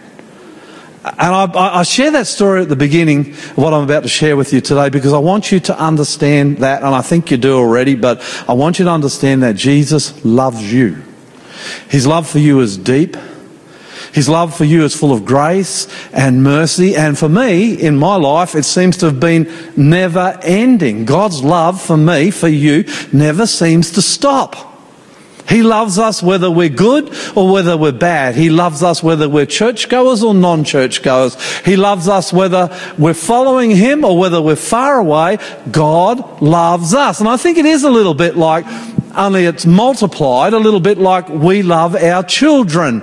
And I, I, share that story at the beginning of what I'm about to share with you today because I want you to understand that, and I think you do already, but I want you to understand that Jesus loves you. His love for you is deep. His love for you is full of grace and mercy. And for me, in my life, it seems to have been never ending. God's love for me, for you, never seems to stop. He loves us whether we're good or whether we're bad. He loves us whether we're churchgoers or non-churchgoers. He loves us whether we're following Him or whether we're far away. God loves us. And I think it is a little bit like only it's multiplied a little bit like we love our children.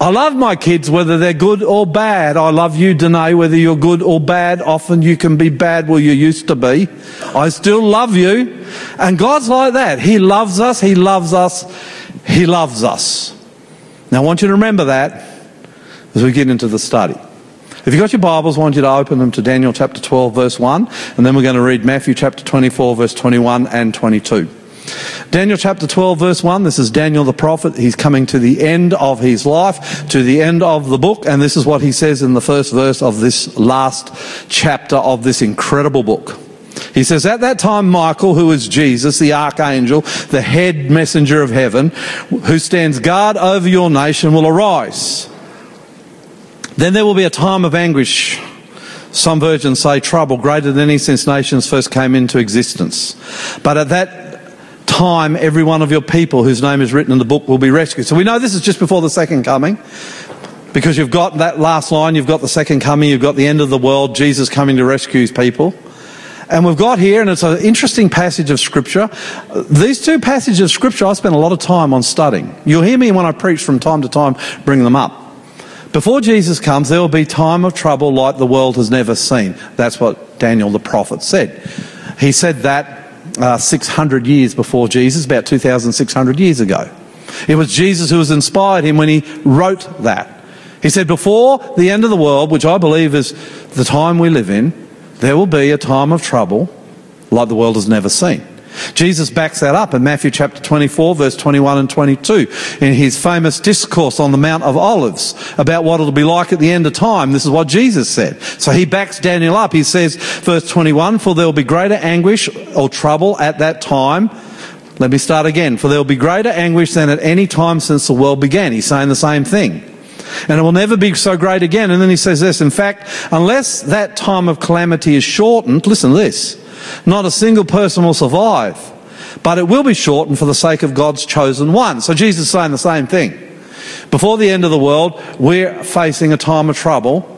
I love my kids whether they're good or bad. I love you, Danae, whether you're good or bad. Often you can be bad where you used to be. I still love you. And God's like that. He loves us, He loves us, He loves us. Now I want you to remember that as we get into the study. If you've got your Bibles, I want you to open them to Daniel chapter 12, verse 1, and then we're going to read Matthew chapter 24, verse 21 and 22. Daniel chapter 12, verse 1. This is Daniel the prophet. He's coming to the end of his life, to the end of the book, and this is what he says in the first verse of this last chapter of this incredible book. He says, At that time, Michael, who is Jesus, the archangel, the head messenger of heaven, who stands guard over your nation, will arise. Then there will be a time of anguish. Some versions say trouble greater than any since nations first came into existence. But at that time every one of your people whose name is written in the book will be rescued. So we know this is just before the second coming because you've got that last line, you've got the second coming, you've got the end of the world, Jesus coming to rescue his people. And we've got here, and it's an interesting passage of Scripture. These two passages of Scripture I spent a lot of time on studying. You'll hear me when I preach from time to time bring them up. Before Jesus comes, there will be time of trouble like the world has never seen. That's what Daniel the prophet said. He said that uh, 600 years before Jesus, about 2,600 years ago. It was Jesus who has inspired him when he wrote that. He said, Before the end of the world, which I believe is the time we live in, there will be a time of trouble like the world has never seen. Jesus backs that up in Matthew chapter 24, verse 21 and 22, in his famous discourse on the Mount of Olives about what it'll be like at the end of time. This is what Jesus said. So he backs Daniel up. He says, verse 21, For there will be greater anguish or trouble at that time. Let me start again. For there will be greater anguish than at any time since the world began. He's saying the same thing. And it will never be so great again. And then he says this, in fact, unless that time of calamity is shortened, listen to this, not a single person will survive, but it will be shortened for the sake of God's chosen one. So Jesus is saying the same thing. Before the end of the world, we're facing a time of trouble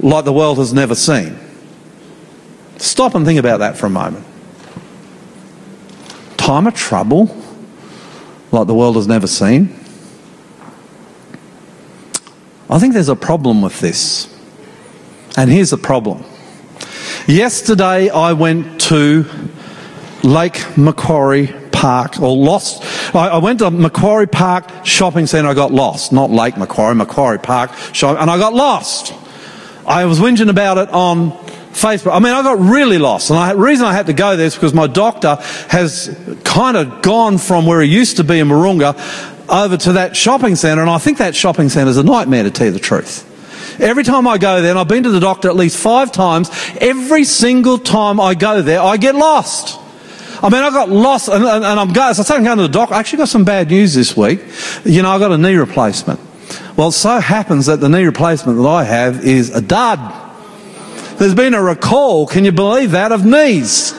like the world has never seen. Stop and think about that for a moment. Time of trouble like the world has never seen. I think there's a problem with this. And here's the problem. Yesterday I went to Lake Macquarie Park, or lost. I, I went to Macquarie Park Shopping Centre. I got lost. Not Lake Macquarie, Macquarie Park, and I got lost. I was whinging about it on Facebook. I mean, I got really lost. And the reason I had to go there is because my doctor has kind of gone from where he used to be in Mooroonga over to that shopping centre. And I think that shopping centre is a nightmare, to tell you the truth. Every time I go there, and I've been to the doctor at least five times, every single time I go there, I get lost. I mean, I got lost, and, and, and I'm going, so I started going to the doctor. I actually got some bad news this week. You know, I got a knee replacement. Well, it so happens that the knee replacement that I have is a dud. There's been a recall, can you believe that, of knees.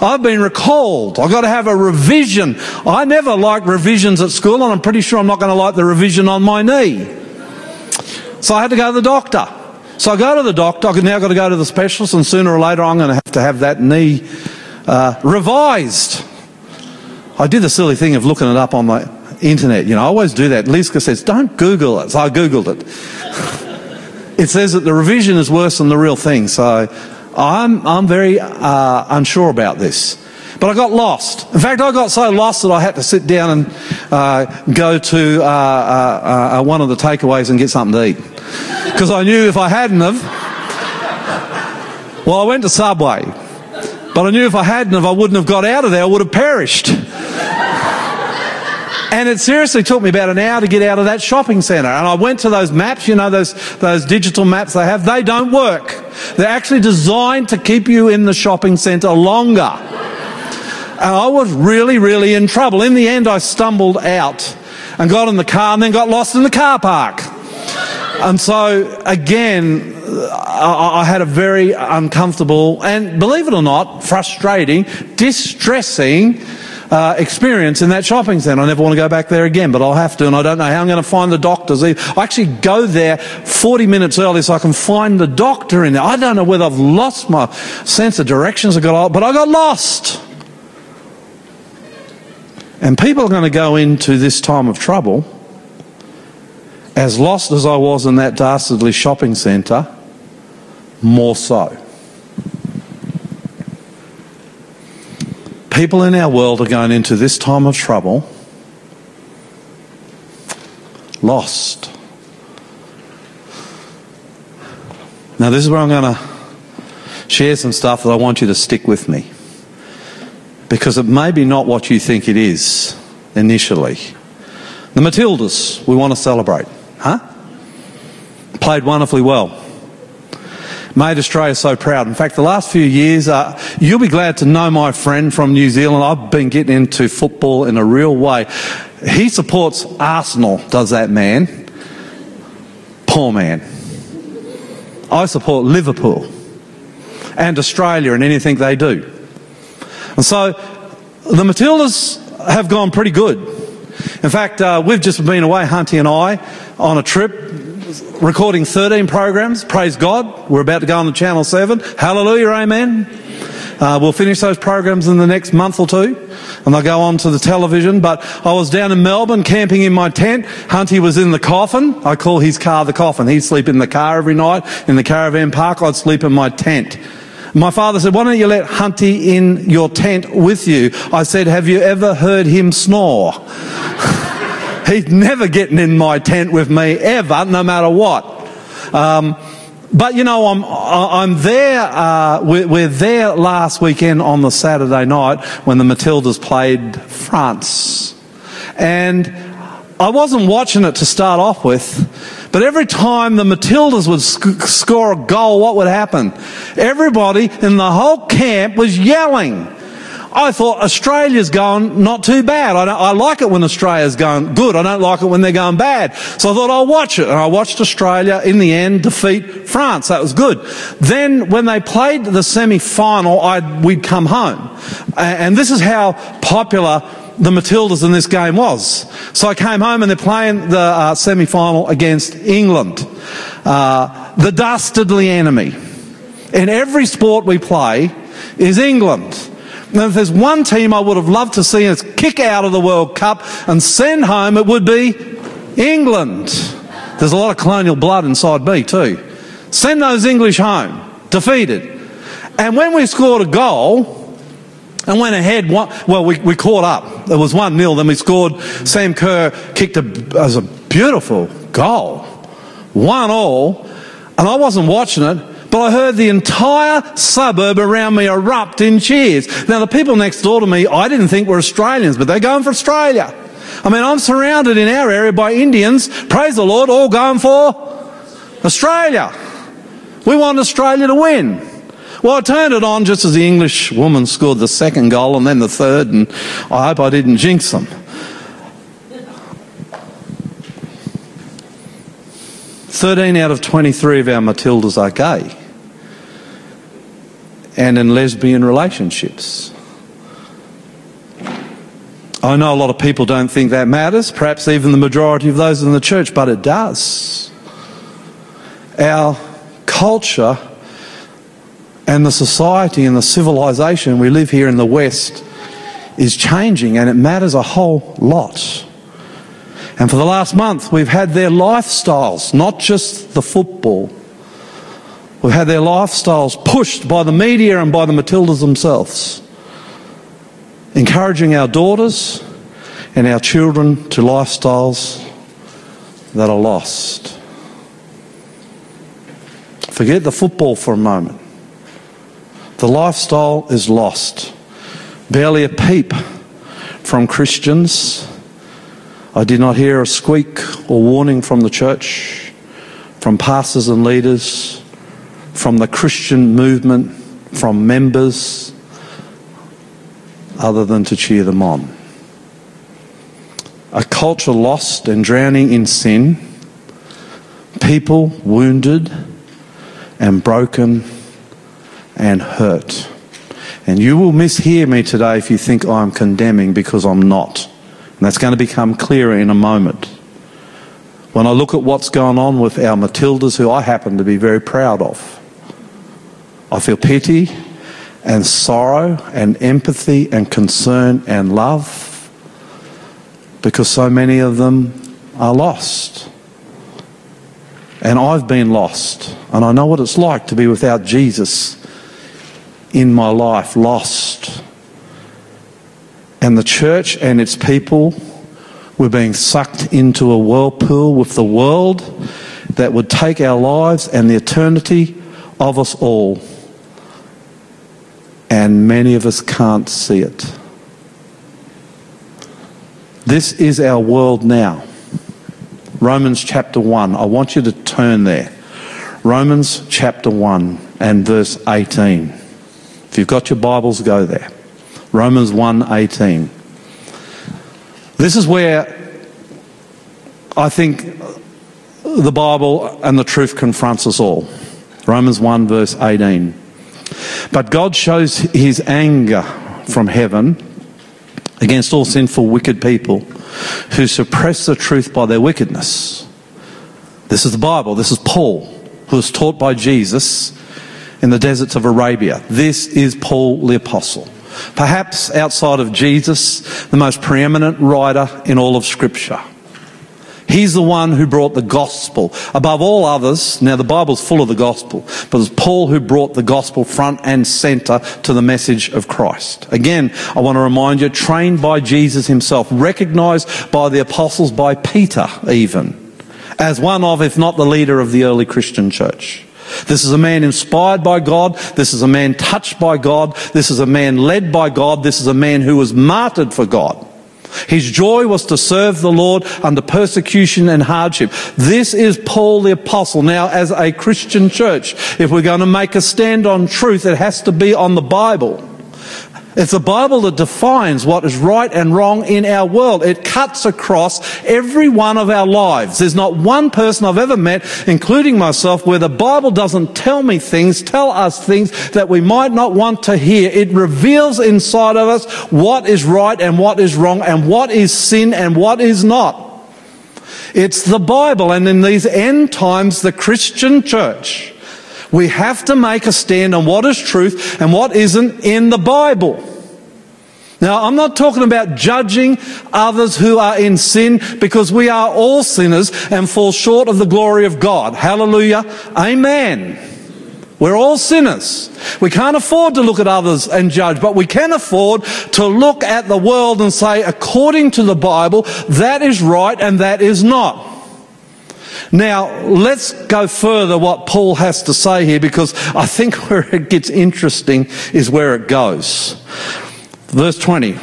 I've been recalled. I've got to have a revision. I never liked revisions at school, and I'm pretty sure I'm not going to like the revision on my knee. So I had to go to the doctor. So I go to the doctor. I've now got to go to the specialist, and sooner or later I'm going to have to have that knee uh, revised. I did the silly thing of looking it up on the internet. You know, I always do that. Liska says, don't Google it. So I Googled it. it says that the revision is worse than the real thing. So I'm, I'm very uh, unsure about this. But I got lost. In fact, I got so lost that I had to sit down and uh, go to uh, uh, uh, one of the takeaways and get something to eat. Because I knew if I hadn't have, well, I went to Subway. But I knew if I hadn't have, I wouldn't have got out of there. I would have perished. And it seriously took me about an hour to get out of that shopping centre. And I went to those maps, you know, those, those digital maps they have. They don't work. They're actually designed to keep you in the shopping centre longer. I was really, really in trouble. In the end, I stumbled out and got in the car and then got lost in the car park. And so, again, I, I had a very uncomfortable and, believe it or not, frustrating, distressing uh, experience in that shopping centre. I never want to go back there again, but I'll have to, and I don't know how I'm going to find the doctors. I actually go there 40 minutes early so I can find the doctor in there. I don't know whether I've lost my sense of directions, I got, but I got lost. And people are going to go into this time of trouble as lost as I was in that dastardly shopping centre, more so. People in our world are going into this time of trouble lost. Now, this is where I'm going to share some stuff that I want you to stick with me. Because it may be not what you think it is initially. The Matildas, we want to celebrate. Huh? Played wonderfully well made Australia so proud. In fact, the last few years, uh, you'll be glad to know my friend from New Zealand. I've been getting into football in a real way. He supports Arsenal, does that man? Poor man. I support Liverpool and Australia and anything they do. And so the Matildas have gone pretty good. In fact, uh, we've just been away, Hunty and I, on a trip recording 13 programs. Praise God. We're about to go on to Channel 7. Hallelujah, amen. Uh, we'll finish those programs in the next month or two, and they'll go on to the television. But I was down in Melbourne camping in my tent. Hunty was in the coffin. I call his car the coffin. He'd sleep in the car every night in the caravan park. I'd sleep in my tent. My father said, Why don't you let Hunty in your tent with you? I said, Have you ever heard him snore? He's never getting in my tent with me ever, no matter what. Um, but you know, I'm I'm there. Uh, we're, we're there last weekend on the Saturday night when the Matildas played France, and I wasn't watching it to start off with, but every time the Matildas would sc- score a goal, what would happen? Everybody in the whole camp was yelling. I thought Australia's going not too bad. I, I, like it when Australia's going good. I don't like it when they're going bad. So I thought I'll watch it. And I watched Australia in the end defeat France. That was good. Then when they played the semi-final, I'd, we'd come home. And this is how popular the Matildas in this game was. So I came home and they're playing the uh, semi-final against England. Uh, the dastardly enemy. In every sport we play is England. Now, if there's one team I would have loved to see us kick out of the World Cup and send home, it would be England. There's a lot of colonial blood inside me too. Send those English home, defeated. And when we scored a goal and went ahead, one, well, we, we caught up. It was 1 0, then we scored. Sam Kerr kicked a, as a beautiful goal. One all. And I wasn't watching it, but I heard the entire suburb around me erupt in cheers. Now, the people next door to me, I didn't think were Australians, but they're going for Australia. I mean, I'm surrounded in our area by Indians, praise the Lord, all going for Australia. We want Australia to win. Well, I turned it on just as the English woman scored the second goal and then the third, and I hope I didn't jinx them. 13 out of 23 of our Matildas are gay and in lesbian relationships. I know a lot of people don't think that matters, perhaps even the majority of those in the church, but it does. Our culture and the society and the civilization we live here in the West is changing and it matters a whole lot. And for the last month, we've had their lifestyles, not just the football. We've had their lifestyles pushed by the media and by the Matildas themselves, encouraging our daughters and our children to lifestyles that are lost. Forget the football for a moment. The lifestyle is lost. Barely a peep from Christians. I did not hear a squeak or warning from the church, from pastors and leaders, from the Christian movement, from members, other than to cheer them on. A culture lost and drowning in sin, people wounded and broken and hurt. And you will mishear me today if you think I'm condemning because I'm not. And that's going to become clearer in a moment. When I look at what's going on with our Matildas, who I happen to be very proud of, I feel pity and sorrow and empathy and concern and love because so many of them are lost. And I've been lost. And I know what it's like to be without Jesus in my life, lost. And the church and its people were being sucked into a whirlpool with the world that would take our lives and the eternity of us all. And many of us can't see it. This is our world now. Romans chapter 1. I want you to turn there. Romans chapter 1 and verse 18. If you've got your Bibles, go there. Romans 1:18. This is where I think the Bible and the truth confronts us all. Romans 1 verse 18. But God shows his anger from heaven against all sinful, wicked people who suppress the truth by their wickedness. This is the Bible. This is Paul, who was taught by Jesus in the deserts of Arabia. This is Paul the Apostle. Perhaps outside of Jesus, the most preeminent writer in all of Scripture. He's the one who brought the gospel above all others. Now, the Bible's full of the gospel, but it's Paul who brought the gospel front and center to the message of Christ. Again, I want to remind you, trained by Jesus himself, recognized by the apostles, by Peter even, as one of, if not the leader of the early Christian church. This is a man inspired by God. This is a man touched by God. This is a man led by God. This is a man who was martyred for God. His joy was to serve the Lord under persecution and hardship. This is Paul the Apostle. Now, as a Christian church, if we're going to make a stand on truth, it has to be on the Bible. It's the Bible that defines what is right and wrong in our world. It cuts across every one of our lives. There's not one person I've ever met, including myself, where the Bible doesn't tell me things, tell us things that we might not want to hear. It reveals inside of us what is right and what is wrong and what is sin and what is not. It's the Bible. And in these end times, the Christian church, we have to make a stand on what is truth and what isn't in the Bible. Now, I'm not talking about judging others who are in sin because we are all sinners and fall short of the glory of God. Hallelujah. Amen. We're all sinners. We can't afford to look at others and judge, but we can afford to look at the world and say, according to the Bible, that is right and that is not. Now, let's go further what Paul has to say here because I think where it gets interesting is where it goes. Verse 20.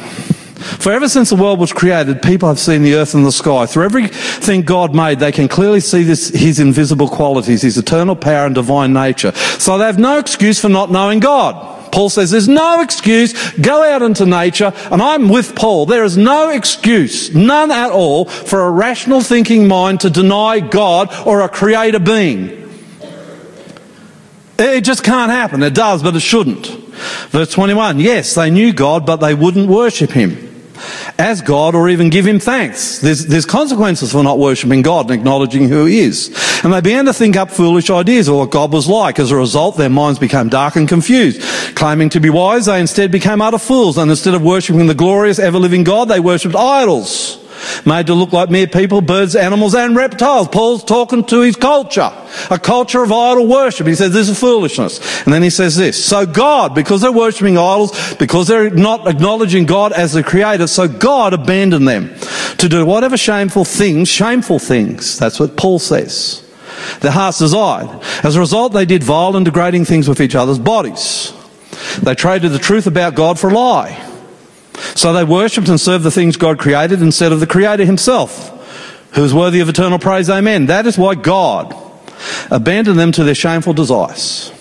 For ever since the world was created, people have seen the earth and the sky. Through everything God made, they can clearly see this, his invisible qualities, his eternal power and divine nature. So they have no excuse for not knowing God. Paul says there's no excuse. Go out into nature, and I'm with Paul. There is no excuse, none at all, for a rational thinking mind to deny God or a creator being. It just can't happen. It does, but it shouldn't. Verse 21 Yes, they knew God, but they wouldn't worship him. As God or even give him thanks. There's, there's consequences for not worshipping God and acknowledging who he is. And they began to think up foolish ideas of what God was like. As a result, their minds became dark and confused. Claiming to be wise, they instead became utter fools. And instead of worshipping the glorious, ever-living God, they worshipped idols. Made to look like mere people, birds, animals, and reptiles. Paul's talking to his culture. A culture of idol worship. He says this is foolishness. And then he says this. So God, because they're worshipping idols, because they're not acknowledging God as the creator, so God abandoned them to do whatever shameful things, shameful things. That's what Paul says. Their hearts desired. As a result, they did vile and degrading things with each other's bodies. They traded the truth about God for a lie. So they worshipped and served the things God created instead of the Creator Himself, who is worthy of eternal praise. Amen. That is why God abandoned them to their shameful desires.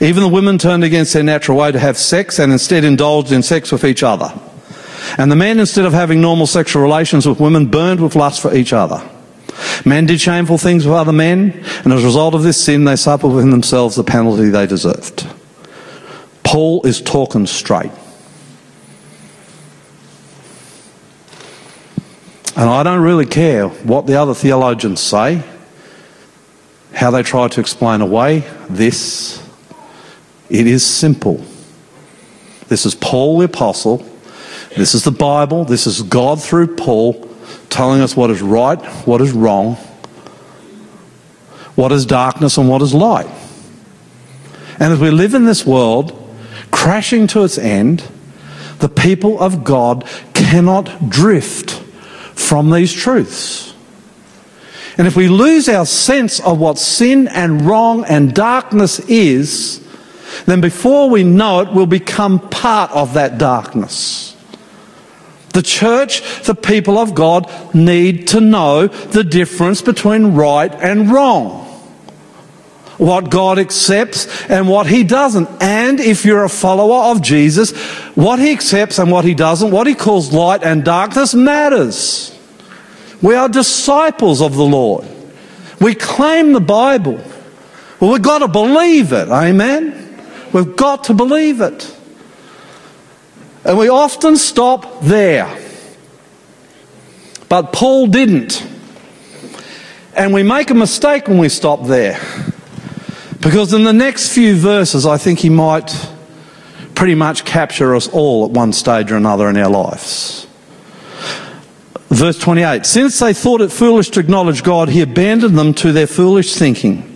Even the women turned against their natural way to have sex and instead indulged in sex with each other. And the men, instead of having normal sexual relations with women, burned with lust for each other. Men did shameful things with other men, and as a result of this sin, they suffered within themselves the penalty they deserved. Paul is talking straight. And I don't really care what the other theologians say, how they try to explain away this. It is simple. This is Paul the Apostle. This is the Bible. This is God through Paul telling us what is right, what is wrong, what is darkness, and what is light. And as we live in this world, crashing to its end, the people of God cannot drift from these truths. And if we lose our sense of what sin and wrong and darkness is, then before we know it, we'll become part of that darkness. The church, the people of God, need to know the difference between right and wrong. What God accepts and what He doesn't. And if you're a follower of Jesus, what He accepts and what He doesn't, what He calls light and darkness matters. We are disciples of the Lord. We claim the Bible. Well, we've got to believe it. Amen? We've got to believe it. And we often stop there. But Paul didn't. And we make a mistake when we stop there. Because in the next few verses, I think he might pretty much capture us all at one stage or another in our lives. Verse 28 Since they thought it foolish to acknowledge God, he abandoned them to their foolish thinking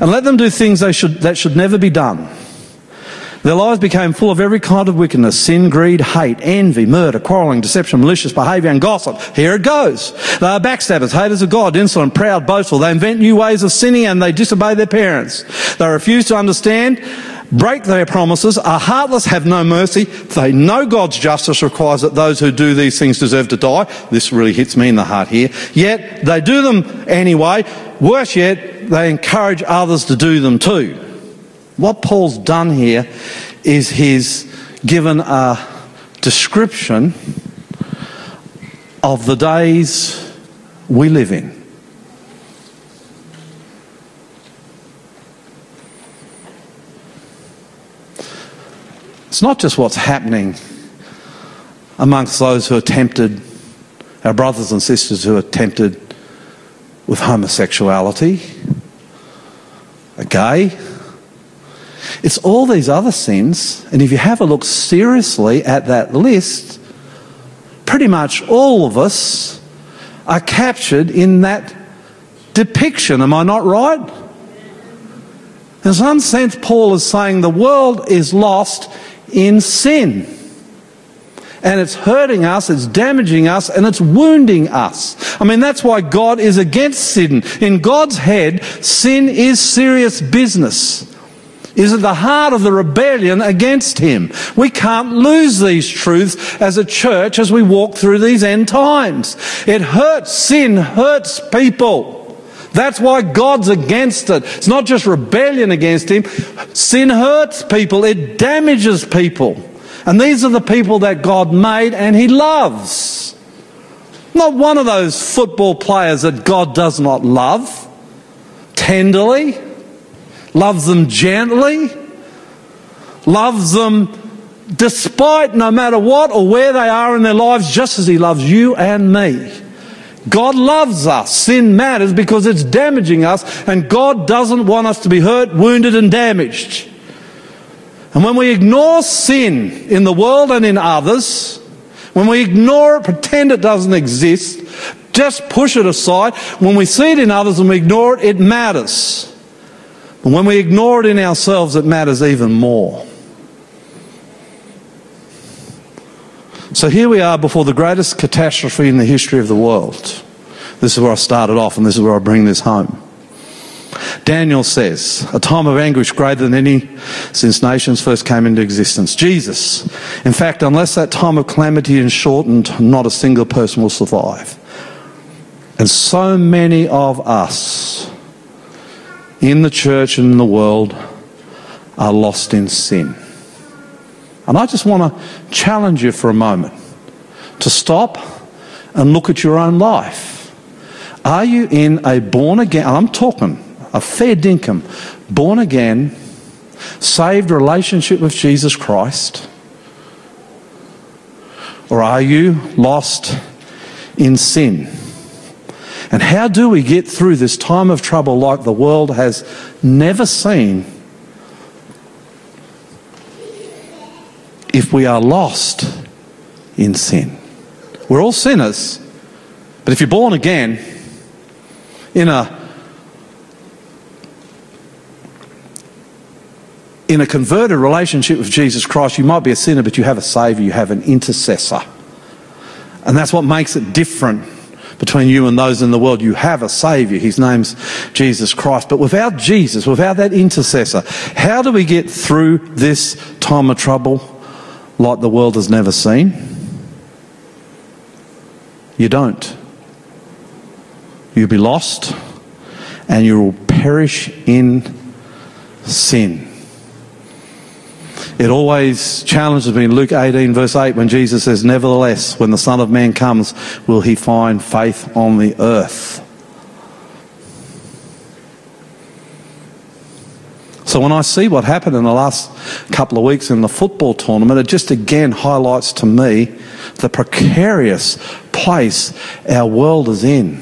and let them do things they should, that should never be done. Their lives became full of every kind of wickedness sin, greed, hate, envy, murder, quarreling, deception, malicious behavior, and gossip. Here it goes. They are backstabbers, haters of God, insolent, proud, boastful. They invent new ways of sinning and they disobey their parents. They refuse to understand, break their promises, are heartless, have no mercy. They know God's justice requires that those who do these things deserve to die. This really hits me in the heart here. Yet they do them anyway. Worse yet, they encourage others to do them too. What Paul's done here is he's given a description of the days we live in. It's not just what's happening amongst those who are tempted, our brothers and sisters who are tempted with homosexuality, are gay. It's all these other sins, and if you have a look seriously at that list, pretty much all of us are captured in that depiction. Am I not right? In some sense, Paul is saying the world is lost in sin. And it's hurting us, it's damaging us, and it's wounding us. I mean, that's why God is against sin. In God's head, sin is serious business. Is at the heart of the rebellion against Him. We can't lose these truths as a church as we walk through these end times. It hurts. Sin hurts people. That's why God's against it. It's not just rebellion against Him. Sin hurts people. It damages people. And these are the people that God made and He loves. Not one of those football players that God does not love tenderly, loves them gently, loves them despite no matter what or where they are in their lives, just as He loves you and me. God loves us. Sin matters because it's damaging us, and God doesn't want us to be hurt, wounded, and damaged. And when we ignore sin in the world and in others, when we ignore it, pretend it doesn't exist, just push it aside, when we see it in others and we ignore it, it matters. And when we ignore it in ourselves, it matters even more. So here we are before the greatest catastrophe in the history of the world. This is where I started off, and this is where I bring this home. Daniel says, a time of anguish greater than any since nations first came into existence. Jesus, in fact, unless that time of calamity is shortened, not a single person will survive. And so many of us in the church and in the world are lost in sin. And I just want to challenge you for a moment to stop and look at your own life. Are you in a born again, I'm talking a fair dinkum, born again, saved relationship with Jesus Christ? Or are you lost in sin? And how do we get through this time of trouble like the world has never seen if we are lost in sin? We're all sinners, but if you're born again in a in a converted relationship with Jesus Christ, you might be a sinner, but you have a Saviour, you have an intercessor. And that's what makes it different between you and those in the world. You have a Saviour, His name's Jesus Christ. But without Jesus, without that intercessor, how do we get through this time of trouble like the world has never seen? You don't. You'll be lost and you will perish in sin. It always challenges me in Luke 18, verse 8, when Jesus says, Nevertheless, when the Son of Man comes, will he find faith on the earth? So when I see what happened in the last couple of weeks in the football tournament, it just again highlights to me the precarious place our world is in.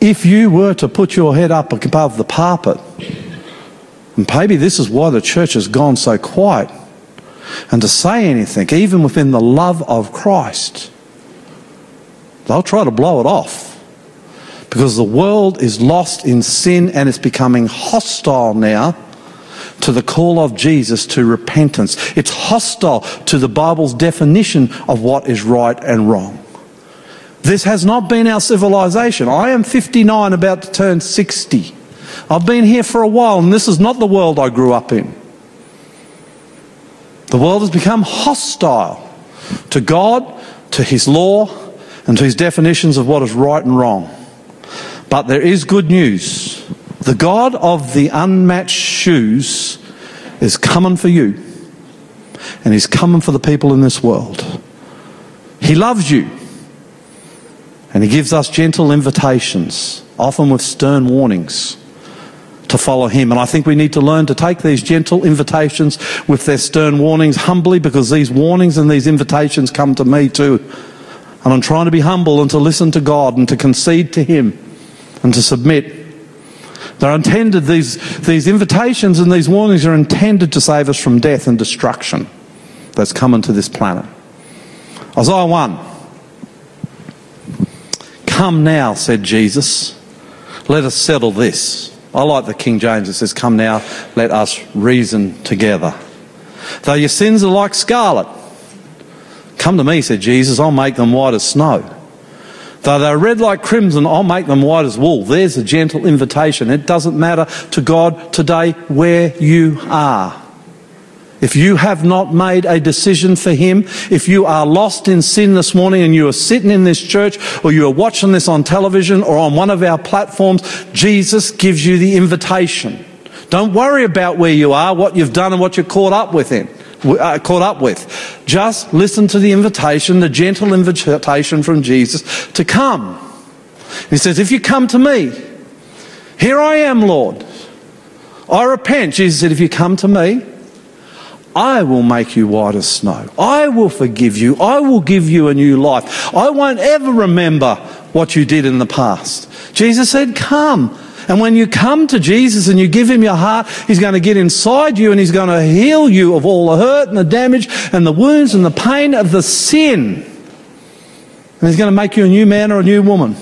If you were to put your head up above the parapet, and maybe this is why the church has gone so quiet, and to say anything, even within the love of Christ, they'll try to blow it off. Because the world is lost in sin and it's becoming hostile now to the call of Jesus to repentance. It's hostile to the Bible's definition of what is right and wrong. This has not been our civilization. I am 59, about to turn 60. I've been here for a while, and this is not the world I grew up in. The world has become hostile to God, to His law, and to His definitions of what is right and wrong. But there is good news. The God of the unmatched shoes is coming for you, and He's coming for the people in this world. He loves you. And he gives us gentle invitations, often with stern warnings, to follow him. And I think we need to learn to take these gentle invitations with their stern warnings humbly because these warnings and these invitations come to me too. And I'm trying to be humble and to listen to God and to concede to him and to submit. They're intended, these, these invitations and these warnings are intended to save us from death and destruction that's coming to this planet. Isaiah 1. Come now, said Jesus. Let us settle this. I like the King James. It says, Come now, let us reason together. Though your sins are like scarlet, come to me, said Jesus. I'll make them white as snow. Though they're red like crimson, I'll make them white as wool. There's a gentle invitation. It doesn't matter to God today where you are. If you have not made a decision for Him, if you are lost in sin this morning and you are sitting in this church or you are watching this on television or on one of our platforms, Jesus gives you the invitation. Don't worry about where you are, what you've done and what you're caught up with in. Uh, caught up with. Just listen to the invitation, the gentle invitation from Jesus to come. He says, if you come to me, here I am, Lord. I repent. Jesus said, if you come to me, I will make you white as snow. I will forgive you. I will give you a new life. I won't ever remember what you did in the past. Jesus said, Come. And when you come to Jesus and you give him your heart, he's going to get inside you and he's going to heal you of all the hurt and the damage and the wounds and the pain of the sin. And he's going to make you a new man or a new woman.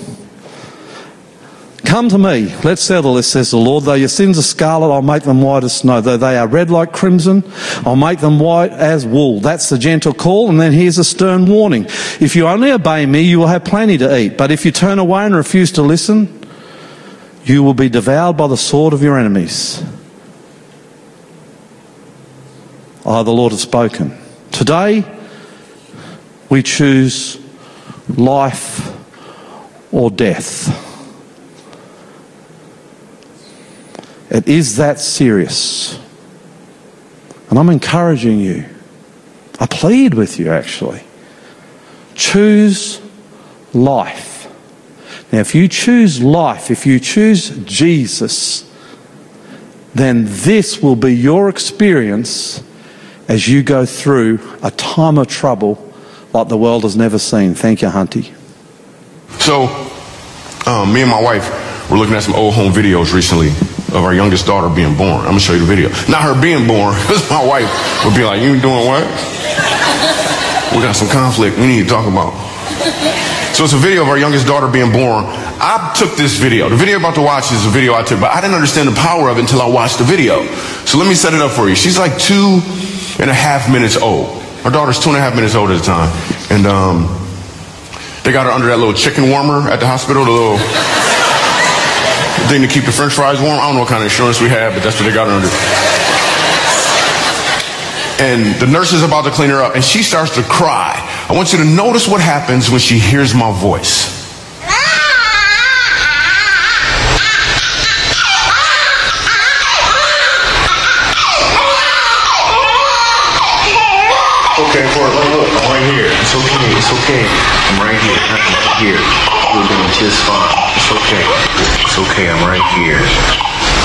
Come to me, let's settle this, says the Lord. Though your sins are scarlet, I'll make them white as snow. Though they are red like crimson, I'll make them white as wool. That's the gentle call, and then here's a stern warning. If you only obey me, you will have plenty to eat. But if you turn away and refuse to listen, you will be devoured by the sword of your enemies. I, the Lord, have spoken. Today, we choose life or death. It is that serious. And I'm encouraging you. I plead with you, actually. Choose life. Now, if you choose life, if you choose Jesus, then this will be your experience as you go through a time of trouble like the world has never seen. Thank you, Hunty. So, um, me and my wife were looking at some old home videos recently of our youngest daughter being born. I'm gonna show you the video. Not her being born, because my wife would be like, "You doing what? We got some conflict. We need to talk about." So it's a video of our youngest daughter being born. I took this video. The video you're about to watch is a video I took, but I didn't understand the power of it until I watched the video. So let me set it up for you. She's like two and a half minutes old. Our daughter's two and a half minutes old at the time, and um, they got her under that little chicken warmer at the hospital, the little thing to keep the french fries warm. I don't know what kind of insurance we have, but that's what they got her under. And the nurse is about to clean her up, and she starts to cry. I want you to notice what happens when she hears my voice. Okay, Ford, look, look, I'm right here. It's okay, it's okay. I'm right here, I'm right here. You're doing just fine. It's okay. It's okay, I'm right here.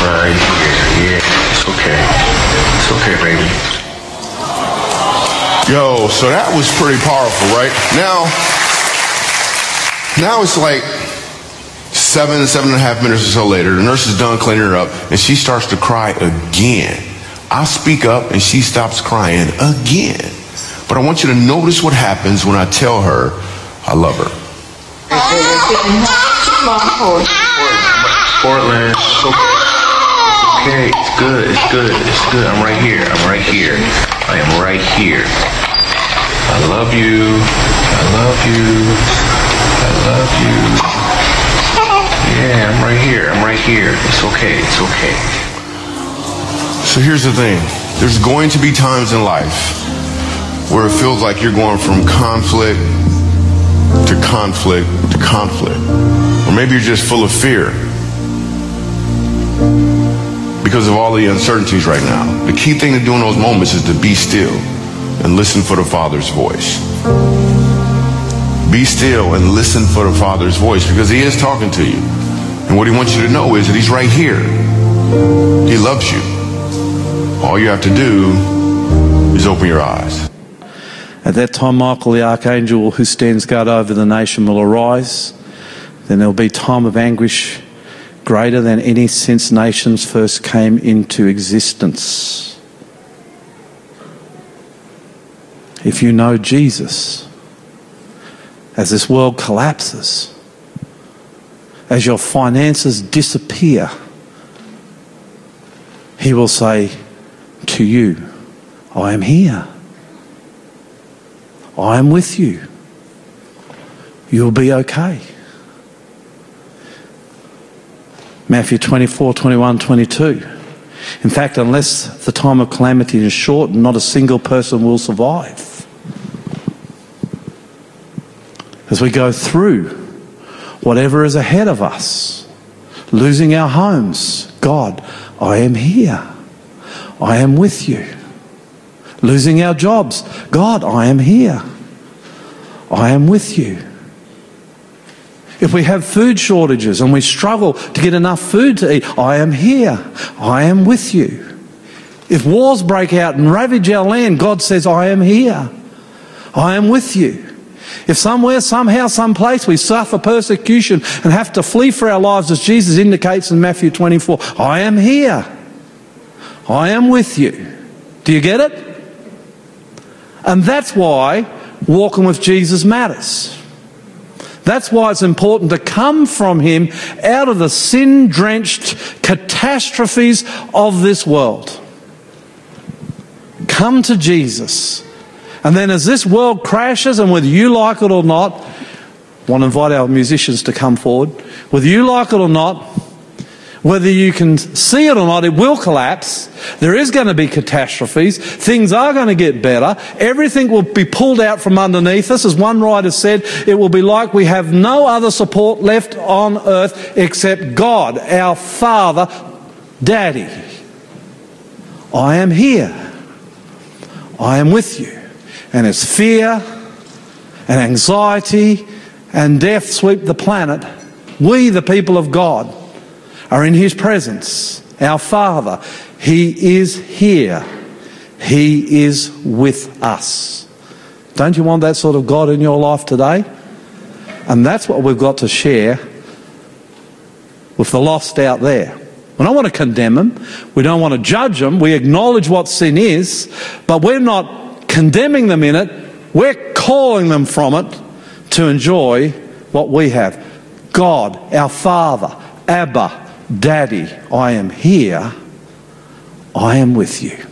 Right here, yeah. It's okay. It's okay, baby. Yo, so that was pretty powerful, right? Now, now it's like seven, seven and a half minutes or so later. The nurse is done cleaning her up, and she starts to cry again. I speak up, and she stops crying again. But I want you to notice what happens when I tell her I love her. Portland, it's okay. It's good, it's good, it's good. I'm right here, I'm right here. I am right here. I love you. I love you. I love you. Yeah, I'm right here. I'm right here. It's okay. It's okay. So here's the thing there's going to be times in life where it feels like you're going from conflict to conflict to conflict. Or maybe you're just full of fear because of all the uncertainties right now. The key thing to do in those moments is to be still and listen for the Father's voice. Be still and listen for the Father's voice because He is talking to you. And what He wants you to know is that He's right here. He loves you. All you have to do is open your eyes. At that time, Michael the archangel who stands guard over the nation will arise. Then there will be time of anguish greater than any since nations first came into existence. If you know Jesus, as this world collapses, as your finances disappear, he will say to you, I am here. I am with you. You'll be okay. Matthew 24, 21, 22. In fact, unless the time of calamity is short, not a single person will survive. As we go through whatever is ahead of us, losing our homes, God, I am here. I am with you. Losing our jobs, God, I am here. I am with you. If we have food shortages and we struggle to get enough food to eat, I am here. I am with you. If wars break out and ravage our land, God says, I am here. I am with you. If somewhere, somehow, someplace we suffer persecution and have to flee for our lives, as Jesus indicates in Matthew 24, I am here. I am with you. Do you get it? And that's why walking with Jesus matters. That's why it's important to come from Him out of the sin drenched catastrophes of this world. Come to Jesus. And then as this world crashes, and whether you like it or not, I want to invite our musicians to come forward. Whether you like it or not, whether you can see it or not, it will collapse. There is going to be catastrophes. Things are going to get better. Everything will be pulled out from underneath us. As one writer said, it will be like we have no other support left on earth except God, our Father, Daddy. I am here. I am with you. And as fear and anxiety and death sweep the planet, we, the people of God, are in His presence. Our Father, He is here. He is with us. Don't you want that sort of God in your life today? And that's what we've got to share with the lost out there. We don't want to condemn them. We don't want to judge them. We acknowledge what sin is, but we're not condemning them in it. We're calling them from it to enjoy what we have. God, our Father, Abba, Daddy, I am here. I am with you.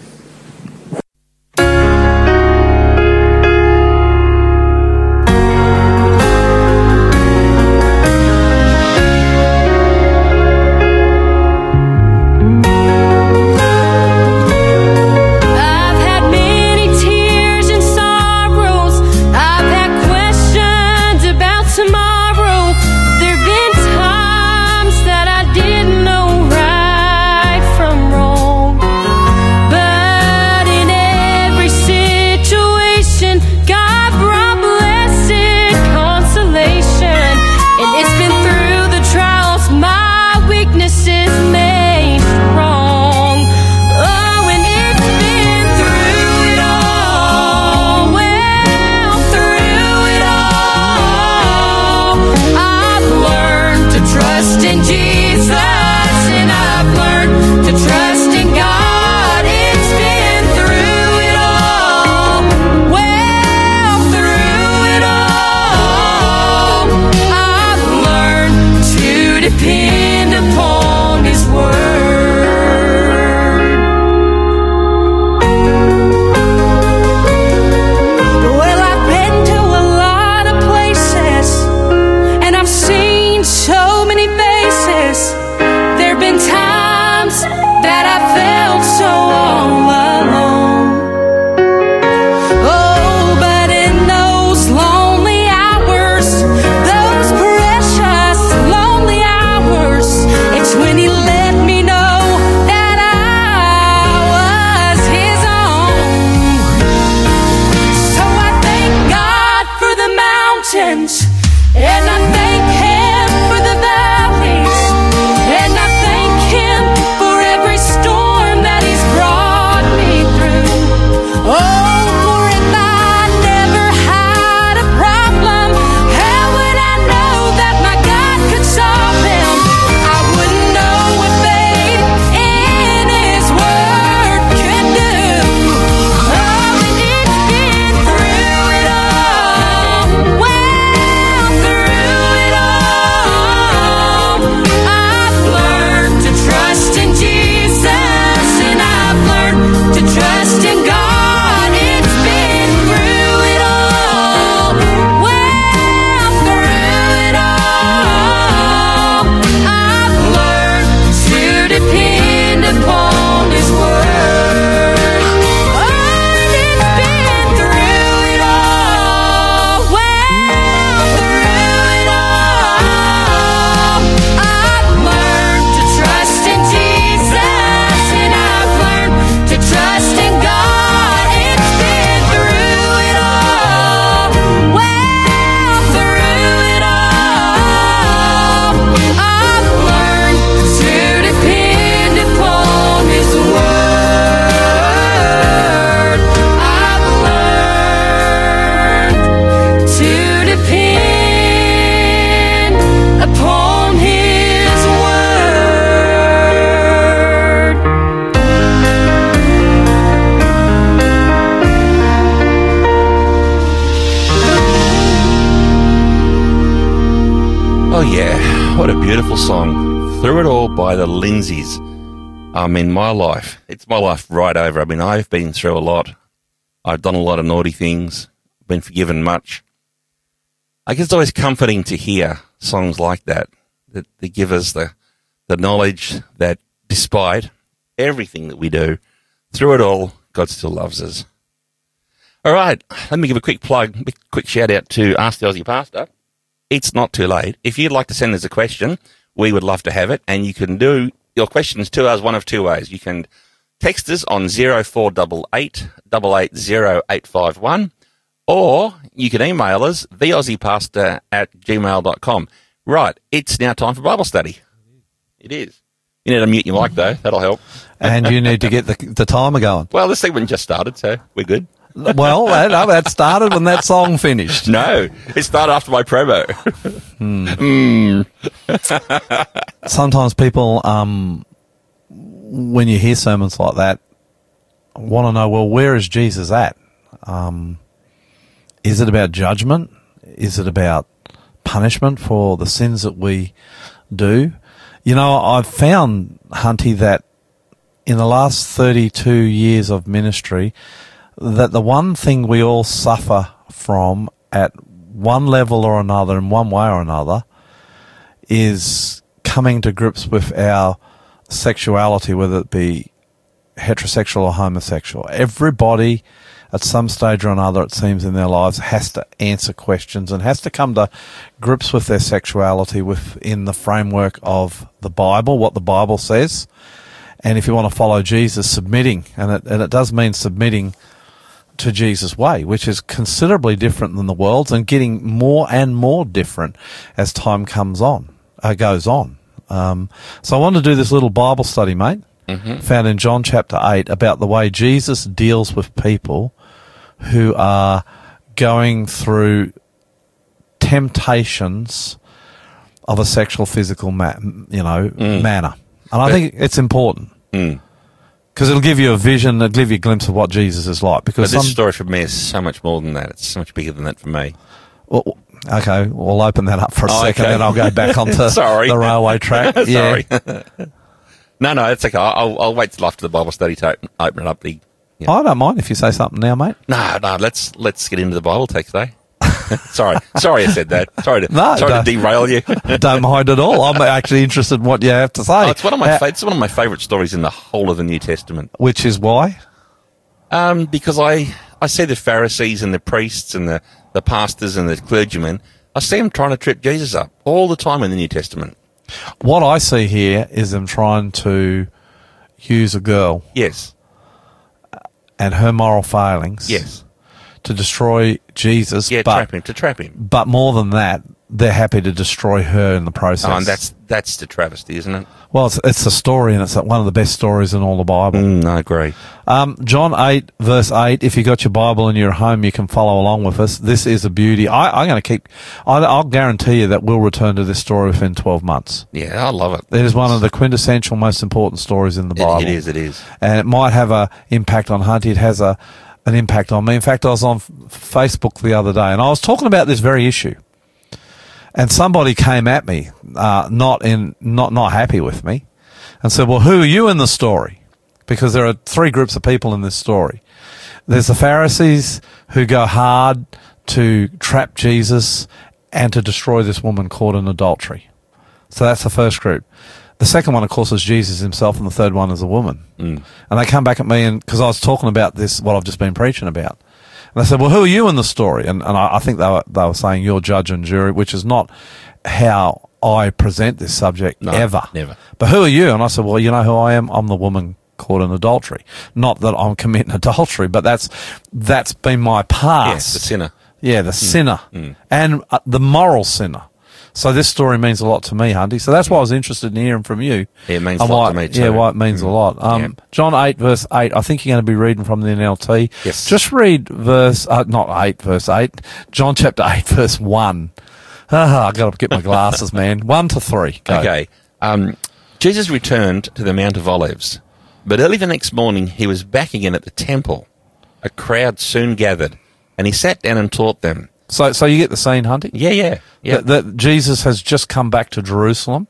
By the Lindsays. I mean, my life, it's my life right over. I mean, I've been through a lot. I've done a lot of naughty things, been forgiven much. I guess it's always comforting to hear songs like that, that, that give us the, the knowledge that despite everything that we do, through it all, God still loves us. All right, let me give a quick plug, a quick shout out to Ask the Aussie Pastor. It's not too late. If you'd like to send us a question, we would love to have it, and you can do your questions to us one of two ways. You can text us on 0488 880851, or you can email us, theaussiepastor at gmail.com. Right, it's now time for Bible study. It is. You need to mute your mic, though. That'll help. And you need to get the, the timer going. Well, the segment just started, so we're good. Well, that, that started when that song finished. No, it started after my promo. Sometimes people, um, when you hear sermons like that, want to know, well, where is Jesus at? Um, is it about judgment? Is it about punishment for the sins that we do? You know, I've found, Hunty, that in the last 32 years of ministry, that the one thing we all suffer from at one level or another, in one way or another, is coming to grips with our sexuality, whether it be heterosexual or homosexual. Everybody, at some stage or another, it seems in their lives, has to answer questions and has to come to grips with their sexuality within the framework of the Bible, what the Bible says. And if you want to follow Jesus, submitting, and it, and it does mean submitting to Jesus' way, which is considerably different than the world's and getting more and more different as time comes on, uh, goes on. Um, so I wanted to do this little Bible study, mate, found in John chapter 8 about the way Jesus deals with people who are going through temptations of a sexual physical ma- you know manner. And i think it's important because it'll give you a vision it'll give you a glimpse of what jesus is like But because this some, story for me is so much more than that. It's so much bigger than that for me. well, okay we'll open that up for a Oh, second okay. then i'll go back onto Sorry. the railway track Sorry. no, no, it's okay. I'll, I'll wait till after the Bible study to open, open it up. The, i don't mind if you say something now mate no, no, let's let's get into the Bible text, eh? sorry, sorry, I said that. Sorry to No, sorry to derail you. don't mind at all i'm actually interested in what you have to say Oh, it's one of my Uh, fa- it's one of my favourite stories in the whole of the New Testament. which is why Um, because I I see the Pharisees and the priests and the the pastors and the clergymen. I see them trying to trip Jesus up all the time in the New Testament. what i see here is them trying to use a girl Yes, and her moral failings yes, to destroy Jesus, yeah, but trap him to trap him. but more than that, they're happy to destroy her in the process. Oh, and that's that's the travesty, isn't it? well, it's, it's a story, and it's one of the best stories in all the Bible. Mm, I agree. Um, John eight verse eight. If you got your Bible in your home, you can follow along with us. This is a beauty. I, I'm going to keep. I, I'll guarantee you that we'll return to this story within twelve months. Yeah, I love it. It is one of the quintessential, most important stories in the It- Bible. it is. It is. and it might have a impact on Hunty. It has a an impact on me. In fact, I was on Facebook the other day, and I was talking about this very issue, and somebody came at me, uh, not in not not happy with me, and said, "Well, who are you in the story?" Because there are three groups of people in this story. There's the Pharisees who go hard to trap Jesus and to destroy this woman caught in adultery. So that's the first group. The second one, of course, is Jesus himself, and the third one is a woman. Mm. And they come back at me, and because I was talking about this, what I've just been preaching about, and they said, "Well, who are you in the story?" And, and I, I think they were they were saying you're judge and jury, which is not how I present this subject No, ever. never. But who are you? And I said, "Well, you know who I am. I'm the woman caught in adultery. Not that I'm committing adultery, but that's that's been my past. Yes, the sinner. Yeah, the sinner and uh, the moral sinner. So this story means a lot to me, Hunty. So that's why I was interested in hearing from you. Yeah, it means And a lot why- to me Yeah, too. why it means a lot. Um, Yeah. John 8, verse 8. I think you're going to be reading from the NLT. Yes. Just read verse, uh, not 8, verse 8. John chapter 8, verse 1. Ah, i got to get my glasses, man. 1 to 3. Go. Okay. Um, Jesus returned to the Mount of Olives, but early the next morning he was back again at the temple. A crowd soon gathered, and he sat down and taught them. So, so you get the scene, Hunty. Yeah, yeah, yeah. That, that Jesus has just come back to Jerusalem.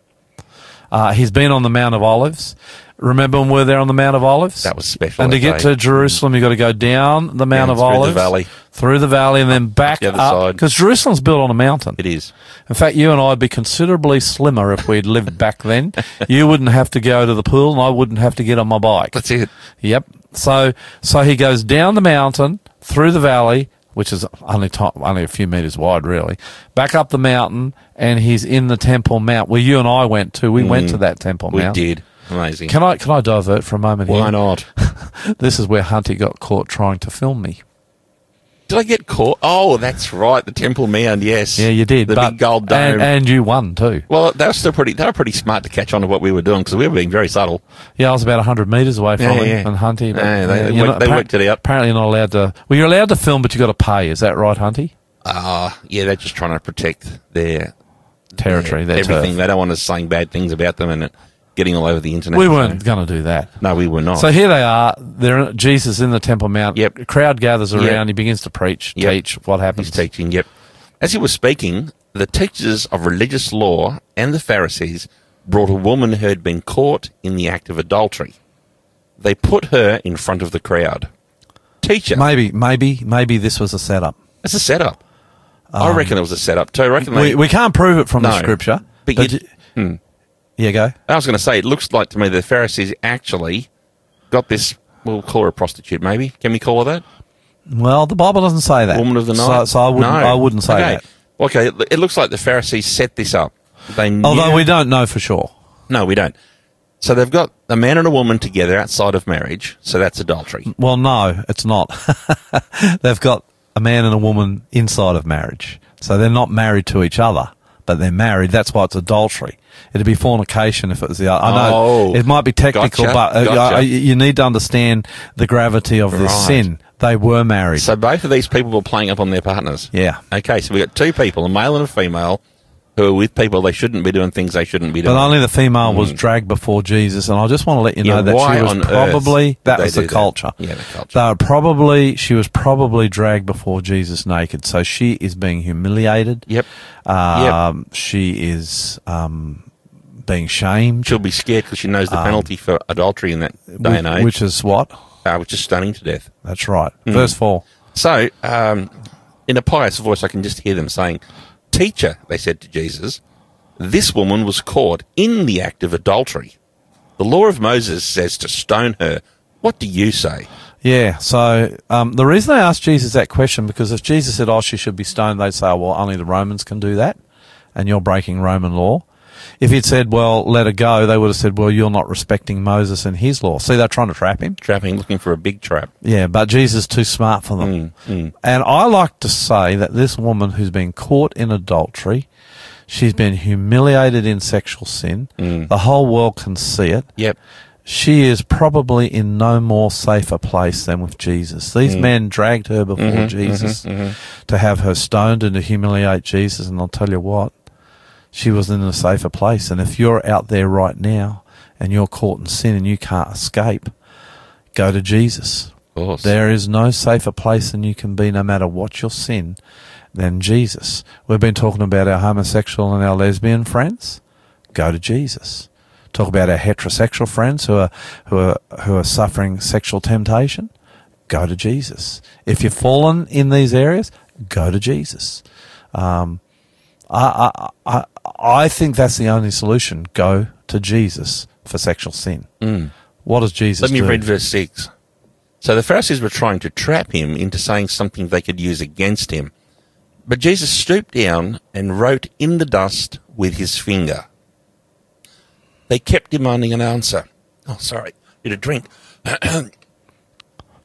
Uh, he's been on the Mount of Olives. Remember when we were there on the Mount of Olives? That was special. And to get day. to Jerusalem, you've got to go down the Mount Yeah, of through the Olives, valley. through the valley, and then back the other up. Because Jerusalem's built on a mountain. It is. In fact, you and I'd be considerably slimmer if we'd lived back then. You wouldn't have to go to the pool, and I wouldn't have to get on my bike. That's it. Yep. So, so he goes down the mountain, through the valley, which is only only a few meters wide, really. Back up the mountain, and he's in the Temple Mount, where you and I went to. We went to that Temple Mm. We Mount. did. Amazing. Can I can I divert for a moment here? Why not? This is where Hunty got caught trying to film me. Did I get caught? Oh, that's right. The Temple Mount. Yes. Yeah, you did. The but, big gold dome. and, and you won too. well, they were still pretty. They were pretty smart to catch on to what we were doing because we were being very subtle. Yeah, I was about hundred meters away from Yeah, him yeah. and Hunty. but, Yeah, they- they worked- they worked it out. Apparently, you're not allowed to. Well, you're allowed to film, but you have got to pay. Is that right, Hunty? Ah, yeah, they're just trying to protect their Territory, their their everything. turf. They don't want us saying bad things about them and it getting all over the internet. We weren't going to do that. No, we were not. So here they are. They're Jesus in the Temple Mount. Yep. A crowd gathers around. Yep. He begins to preach, Yep. teach. What happens? He's teaching. Yep. As he was speaking, the teachers of religious law and the Pharisees brought a woman who had been caught in the act of adultery. They put her in front of the crowd. Teacher, Maybe, maybe, maybe this was a setup. it's a setup. I reckon it was a setup too. I reckon Um, We, they, we can't prove it from the scripture. But But, you- you, yeah, go. I was going to say, it looks like to me the Pharisees actually got this. We'll call her a prostitute, maybe. Can we call her that? Well, the Bible doesn't say that. Woman of the So, night. so I wouldn't. No. I wouldn't say okay. that. Okay, it- it looks like the Pharisees set this up. They knew, Although we don't know for sure. no, we don't. So they've got a man and a woman together outside of marriage. So that's adultery. Well, no, it's not. They've got a man and a woman inside of marriage. So they're not married to each other, but they're married. That's why it's adultery. It'd be fornication if it was the other. I know Oh, it might be technical, gotcha, but uh, gotcha. You need to understand the gravity of this Right. sin. They were married. So both of these people were playing up on their partners. yeah. Okay, so we got two people, a male and a female, who are with people they shouldn't be doing things they shouldn't be doing. But only the female was dragged before Jesus, and I just want to let you Hmm. Yeah, know that she was probably that was the that? culture. Yeah, the culture. They were probably she was probably dragged before Jesus naked, so she is being humiliated. Yep. Um, She is um, being shamed, She'll be scared because she knows the penalty for adultery in that day and which, age, which is what? uh, which is stunning to death. That's right. Hmm. Verse four. So, um, in a pious voice, I can just hear them saying, Teacher, they said to Jesus, this woman was caught in the act of adultery. The law of Moses says to stone her. What do you say? Yeah. So um, the reason they asked Jesus that question because if Jesus said, "Oh, she should be stoned," they'd say, oh, "Well, only the Romans can do that, and you're breaking Roman law." If he'd said, "Well, let her go," they would have said, "Well, you're not respecting Moses and his law." See, they're trying to trap him. Trapping, looking for a big trap. Yeah, but Jesus is too smart for them. Mm, mm. And I like to say that this woman who's been caught in adultery, she's been humiliated in sexual sin. Mm. The whole world can see it. Yep. She is probably in no more safer place than with Jesus. These men dragged her before mm-hmm, Jesus mm-hmm, mm-hmm. to have her stoned and to humiliate Jesus. And I'll tell you what, she was in a safer place. And if you're out there right now and you're caught in sin and you can't escape, go to Jesus. Of course. There is no safer place than you can be, no matter what your sin, than Jesus. We've been talking about our homosexual and our lesbian friends. Go to Jesus. Talk about our heterosexual friends who are who are who are suffering sexual temptation. Go to Jesus. If you've fallen in these areas, go to Jesus. Um, I, I I I think that's the only solution. Go to Jesus for sexual sin. Mm. What does Jesus Let me do? read verse 6. So the Pharisees were trying to trap him into saying something they could use against him. But Jesus stooped down and wrote in the dust with his finger. They kept demanding an answer. Oh, sorry. Need a drink.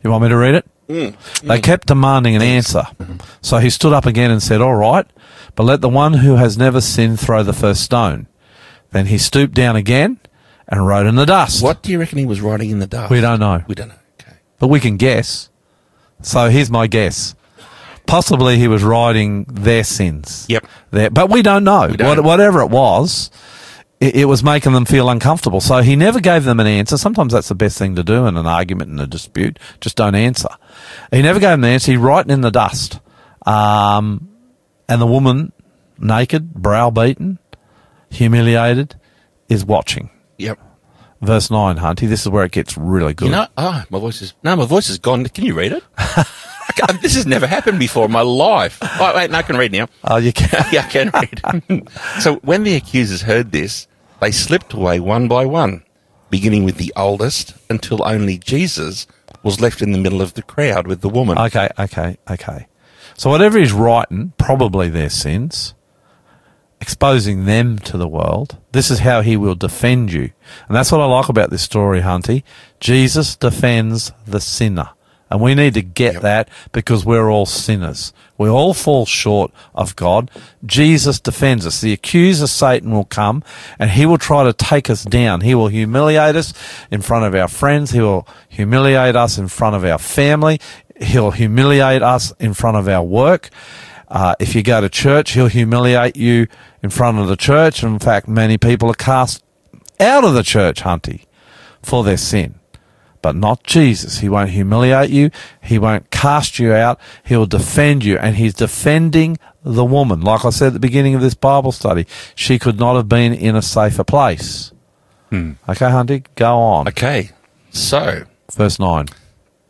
You want me to read it? Mm. They kept demanding an answer. So he stood up again and said, All right, but let the one who has never sinned throw the first stone. Then he stooped down again and wrote in the dust. What do you reckon he was writing in the dust? We don't know, We don't know. Okay. but we can guess. So here's my guess. Possibly he was writing their sins. Yep. Their, but we don't know. don't. What, whatever it was, it, it was making them feel uncomfortable. So he never gave them an answer. Sometimes that's the best thing to do in an argument and a dispute. Just don't answer. He never gave them an answer. He wrote in the dust. Um, and the woman, naked, browbeaten, humiliated, is watching. Yep. Verse 9, Hunty, this is where it gets really good. You know, oh, my voice is no, my voice is gone. Can you read it? This has never happened before in my life. Oh, wait, no, I can read now. oh, you can. yeah, I can read. so when the accusers heard this, they slipped away one by one, beginning with the oldest until only Jesus was left in the middle of the crowd with the woman. Okay, okay, okay. So whatever he's writing, probably their sins, exposing them to the world. This is how he will defend you. And that's what I like about this story, Hunty. Jesus defends the sinner. And we need to get that because we're all sinners. We all fall short of God. Jesus defends us. The accuser, Satan, will come and he will try to take us down. He will humiliate us in front of our friends. He will humiliate us in front of our family. He'll humiliate us in front of our work. Uh, if you go to church, he'll humiliate you in front of the church. In fact, many people are cast out of the church, Hunty, for their sin. But not Jesus. He won't humiliate you. He won't cast you out. He'll defend you. And he's defending the woman. Like I said at the beginning of this Bible study, she could not have been in a safer place. Hmm. Okay, Hunty, go on. Okay, so Verse 9.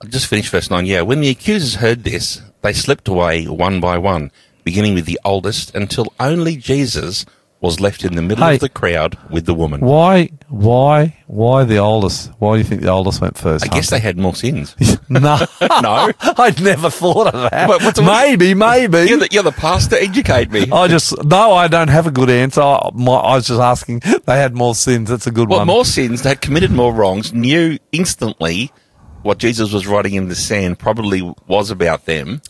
I'll just finish verse 9. Yeah, when the accusers heard this, they slipped away one by one, beginning with the oldest, until only Jesus was left in the middle Hey. of the crowd with the woman. Why, why, why the oldest? Why do you think the oldest went first? I guess they had more sins. No, No. I'd never thought of that. Maybe, maybe. You're the, you're the pastor, educate me. I just no, I don't have a good answer. I, my, I was just asking. They had more sins. That's a good Well, one. more sins, they had committed more wrongs, knew instantly what Jesus was writing in the sand probably was about them.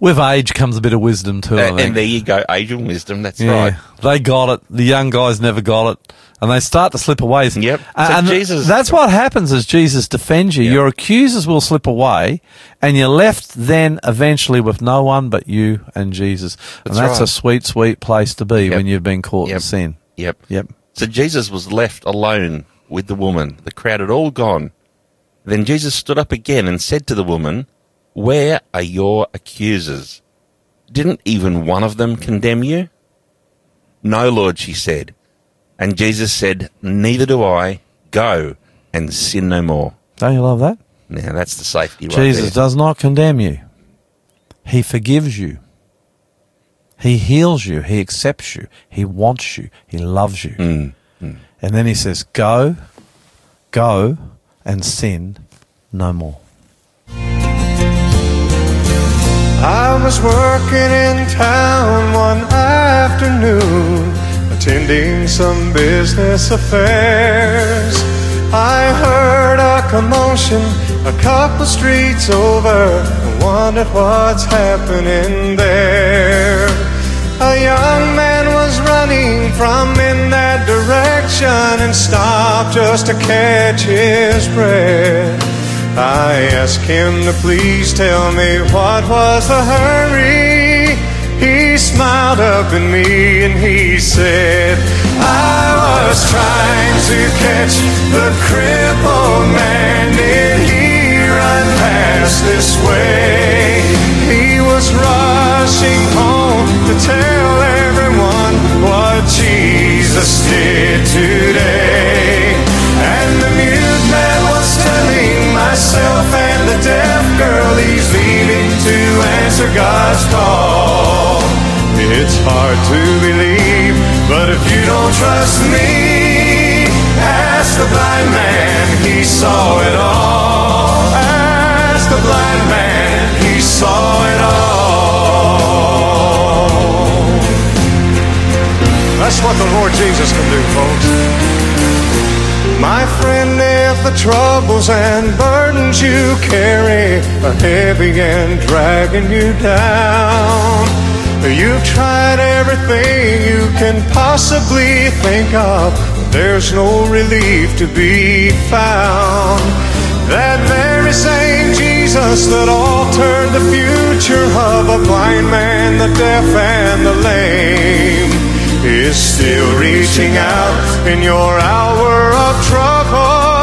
With age comes a bit of wisdom too. Uh, and there you go, age and wisdom, that's yeah, right. they got it. The young guys never got it, and they start to slip away. Yep. So and Jesus- that's what happens as Jesus defends you. Yep. Your accusers will slip away, and you're left then eventually with no one but you and Jesus. and That's that's a sweet, sweet place to be Yep. when you've been caught in sin. Yep. Yep. So Jesus was left alone with the woman. The crowd had all gone. Then Jesus stood up again and said to the woman, Where are your accusers? Didn't even one of them condemn you? No, Lord, she said. And Jesus said, Neither do I. Go and sin no more. Don't you love that? Now that's the safety right Jesus there. does not condemn you. He forgives you. He heals you. He accepts you. He wants you. He loves you. Mm, And then he says, Go, go and sin no more. I was working in town one afternoon, attending some business affairs. I heard a commotion a couple streets over, and wondered what's happening there. A young man was running from in that direction and stopped just to catch his breath. I asked him to please tell me what was the hurry. He smiled up at me and he said, I was trying to catch the crippled man. Did he run past this way? He was rushing home to tell everyone what Jesus did today. Myself and the deaf girl he's leaving to answer God's call. It's hard to believe, but if you don't trust me, ask the blind man, he saw it all. Ask the blind man, he saw it all. That's what the Lord Jesus can do, folks. My friend, the troubles and burdens you carry are heavy and dragging you down, you've tried everything you can possibly think of, but there's no relief to be found. That very same Jesus that altered the future of a blind man, the deaf, and the lame is still reaching out in your hour of trouble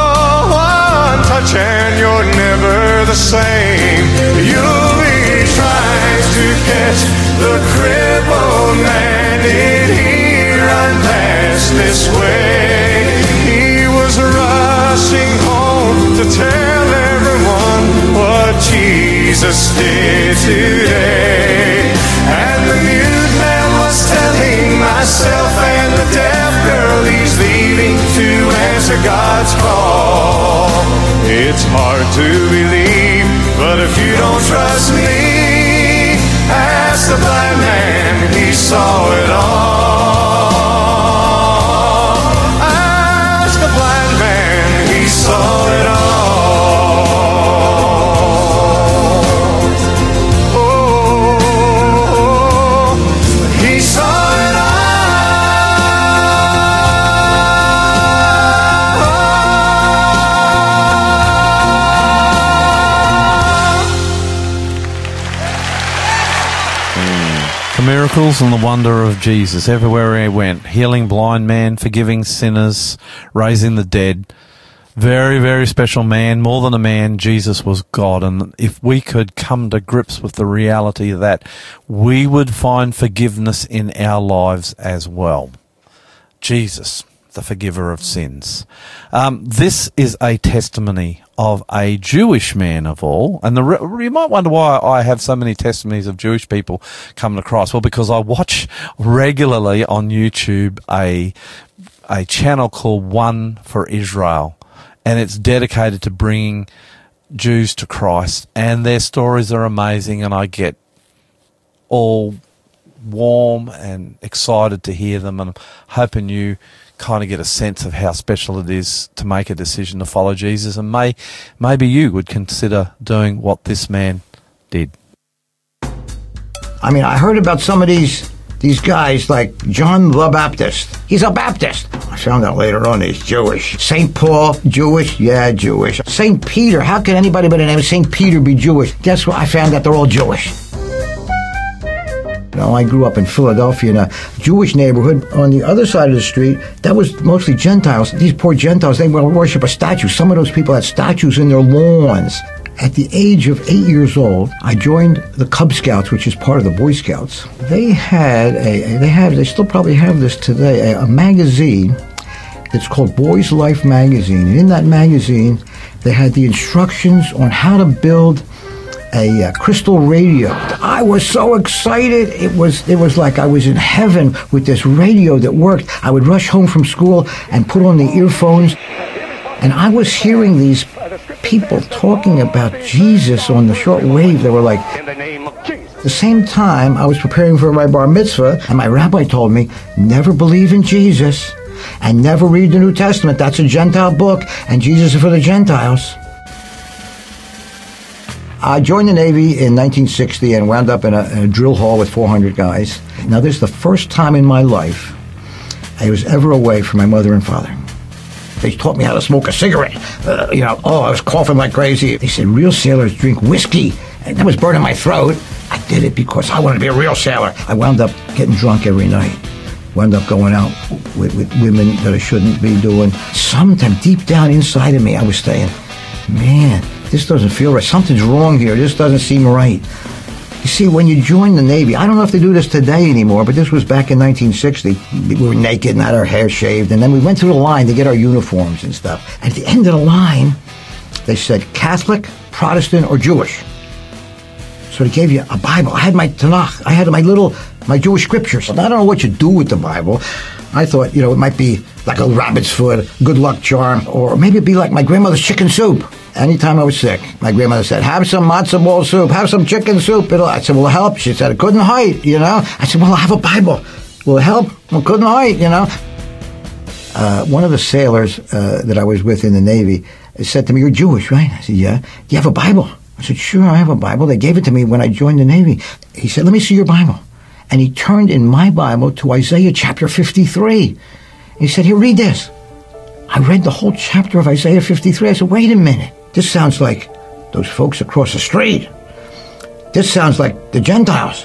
one touch and you're never the same. You'll be trying to catch the crippled man. in here and past this way? He was rushing home to tell everyone what Jesus did today. And was myself and the deaf girl he's leaving to answer God's call. It's hard to believe, but if you don't trust me, ask the blind man, he saw it all. Miracles and the wonder of Jesus everywhere he went, healing blind men, forgiving sinners, raising the dead. Very, very special man, more than a man, Jesus was God. And if we could come to grips with the reality of that we would find forgiveness in our lives as well. Jesus, the forgiver of sins. Um, this is a testimony of a Jewish man of all. And the, you might wonder why I have so many testimonies of Jewish people coming to Christ. Well, because I watch regularly on YouTube a, a channel called One for Israel. And it's dedicated to bringing Jews to Christ. And their stories are amazing. And I get all warm and excited to hear them. And I'm hoping you kind of get a sense of how special it is to make a decision to follow Jesus. And may, maybe you would consider doing what this man did. I mean, I heard about some of these these guys like John the Baptist. He's a Baptist. I found out later on he's Jewish. St. Paul, Jewish? Yeah, Jewish. St. Peter, how can anybody by the name of St. Peter be Jewish? Guess what? I found out they're all Jewish. You know, I grew up in Philadelphia in a Jewish neighborhood. On the other side of the street, that was mostly Gentiles. These poor Gentiles, they worship a statue. Some of those people had statues in their lawns. At the age of eight years old, I joined the Cub Scouts, which is part of the Boy Scouts. They had a, they have, they still probably have this today, a, a magazine it's called Boys Life Magazine. And in that magazine, they had the instructions on how to build a uh, crystal radio. I was so excited. It was it was like I was in heaven with this radio that worked. I would rush home from school and put on the earphones and I was hearing these people talking about Jesus on the short wave. They were like the same time I was preparing for my bar mitzvah and my rabbi told me never believe in Jesus and never read the New Testament. That's a Gentile book and Jesus is for the Gentiles. I joined the Navy in 1960 and wound up in a, in a drill hall with 400 guys. Now, this is the first time in my life I was ever away from my mother and father. They taught me how to smoke a cigarette. Uh, you know, oh, I was coughing like crazy. They said real sailors drink whiskey, and that was burning my throat. I did it because I wanted to be a real sailor. I wound up getting drunk every night. Wound up going out with, with women that I shouldn't be doing. Sometime deep down inside of me, I was saying, man, this doesn't feel right. Something's wrong here. This doesn't seem right. You see, when you join the Navy, I don't know if they do this today anymore, but this was back in 1960. We were naked and had our hair shaved, and then we went through the line to get our uniforms and stuff. At the end of the line, they said Catholic, Protestant, or Jewish. So they gave you a Bible. I had my Tanakh. I had my little, my Jewish scriptures. I don't know what you do with the Bible. I thought, you know, it might be like a rabbit's foot, good luck charm, or maybe it'd be like my grandmother's chicken soup. Anytime I was sick, my grandmother said, have some matzo ball soup, have some chicken soup. It'll, I said, will it help? She said, it couldn't hurt, you know? I said, well, I have a Bible. Will it help? Well, couldn't hurt, you know? Uh, one of the sailors uh, that I was with in the Navy said to me, you're Jewish, right? I said, yeah. Do you have a Bible? I said, sure, I have a Bible. They gave it to me when I joined the Navy. He said, let me see your Bible. And he turned in my Bible to Isaiah chapter 53. He said, here, read this. I read the whole chapter of Isaiah 53. I said, wait a minute. This sounds like those folks across the street. This sounds like the Gentiles.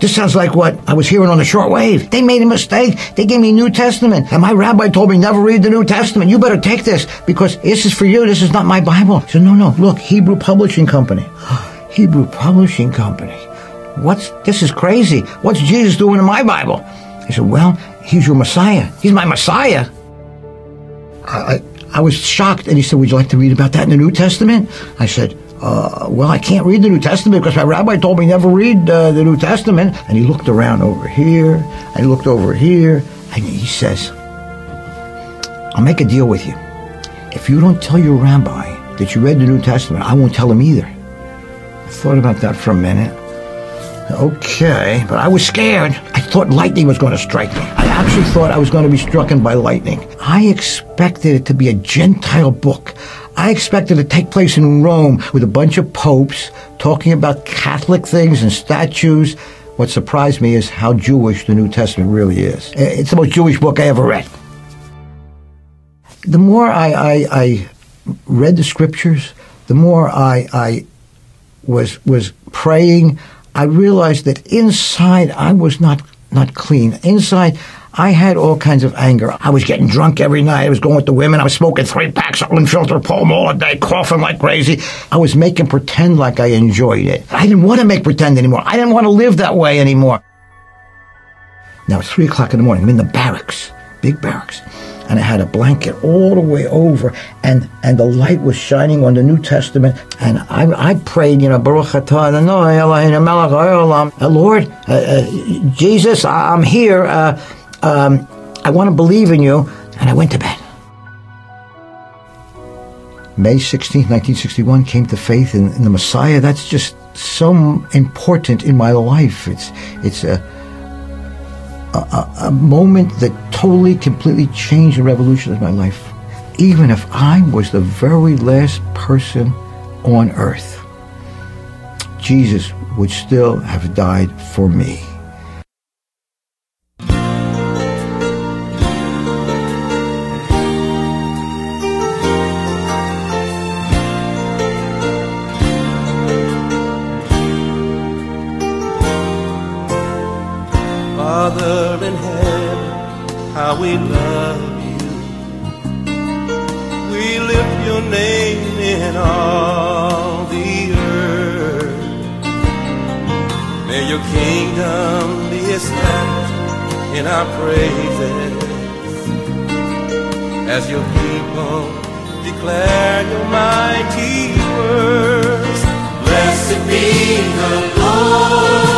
This sounds like what I was hearing on the shortwave. They made a mistake. They gave me New Testament. And my rabbi told me never read the New Testament. You better take this because this is for you. This is not my Bible. I said, no, no. Look, Hebrew Publishing Company. Hebrew Publishing Company. What's, this is crazy. What's Jesus doing in my Bible? I said, well, He's your Messiah. He's my Messiah. I, I, I was shocked, and he said, Would you like to read about that in the New Testament? I said, uh, Well, I can't read the New Testament because my rabbi told me never read uh, the New Testament. And he looked around over here, and he looked over here, and he says, I'll make a deal with you. If you don't tell your rabbi that you read the New Testament, I won't tell him either. I thought about that for a minute. Okay, but I was scared. I thought lightning was going to strike me. I actually thought I was going to be struck by lightning. I expected it to be a Gentile book. I expected it to take place in Rome with a bunch of popes talking about Catholic things and statues. What surprised me is how Jewish the New Testament really is. It's the most Jewish book I ever read. The more I, I, I read the scriptures, the more I, I was was praying, I realized that inside I was not not clean. Inside I had all kinds of anger. I was getting drunk every night. I was going with the women. I was smoking three packs of unfiltered Pall Mall day, coughing like crazy. I was making pretend like I enjoyed it. I didn't want to make pretend anymore. I didn't want to live that way anymore. Now it's three o'clock in the morning. I'm in the barracks, big barracks and I had a blanket all the way over, and and the light was shining on the New Testament, and I, I prayed, you know, Baruch haolam. Uh, Lord, uh, uh, Jesus, I- I'm here. Uh, um, I want to believe in you, and I went to bed. May 16, 1961, came to faith in, in the Messiah. That's just so important in my life. It's it's a a, a, moment that totally, completely changed and revolutionized my life. Even if I was the very last person on earth, Jesus would still have died for me. We love you. We lift your name in all the earth. May your kingdom be established in our praises as your people declare your mighty words. Blessed be the Lord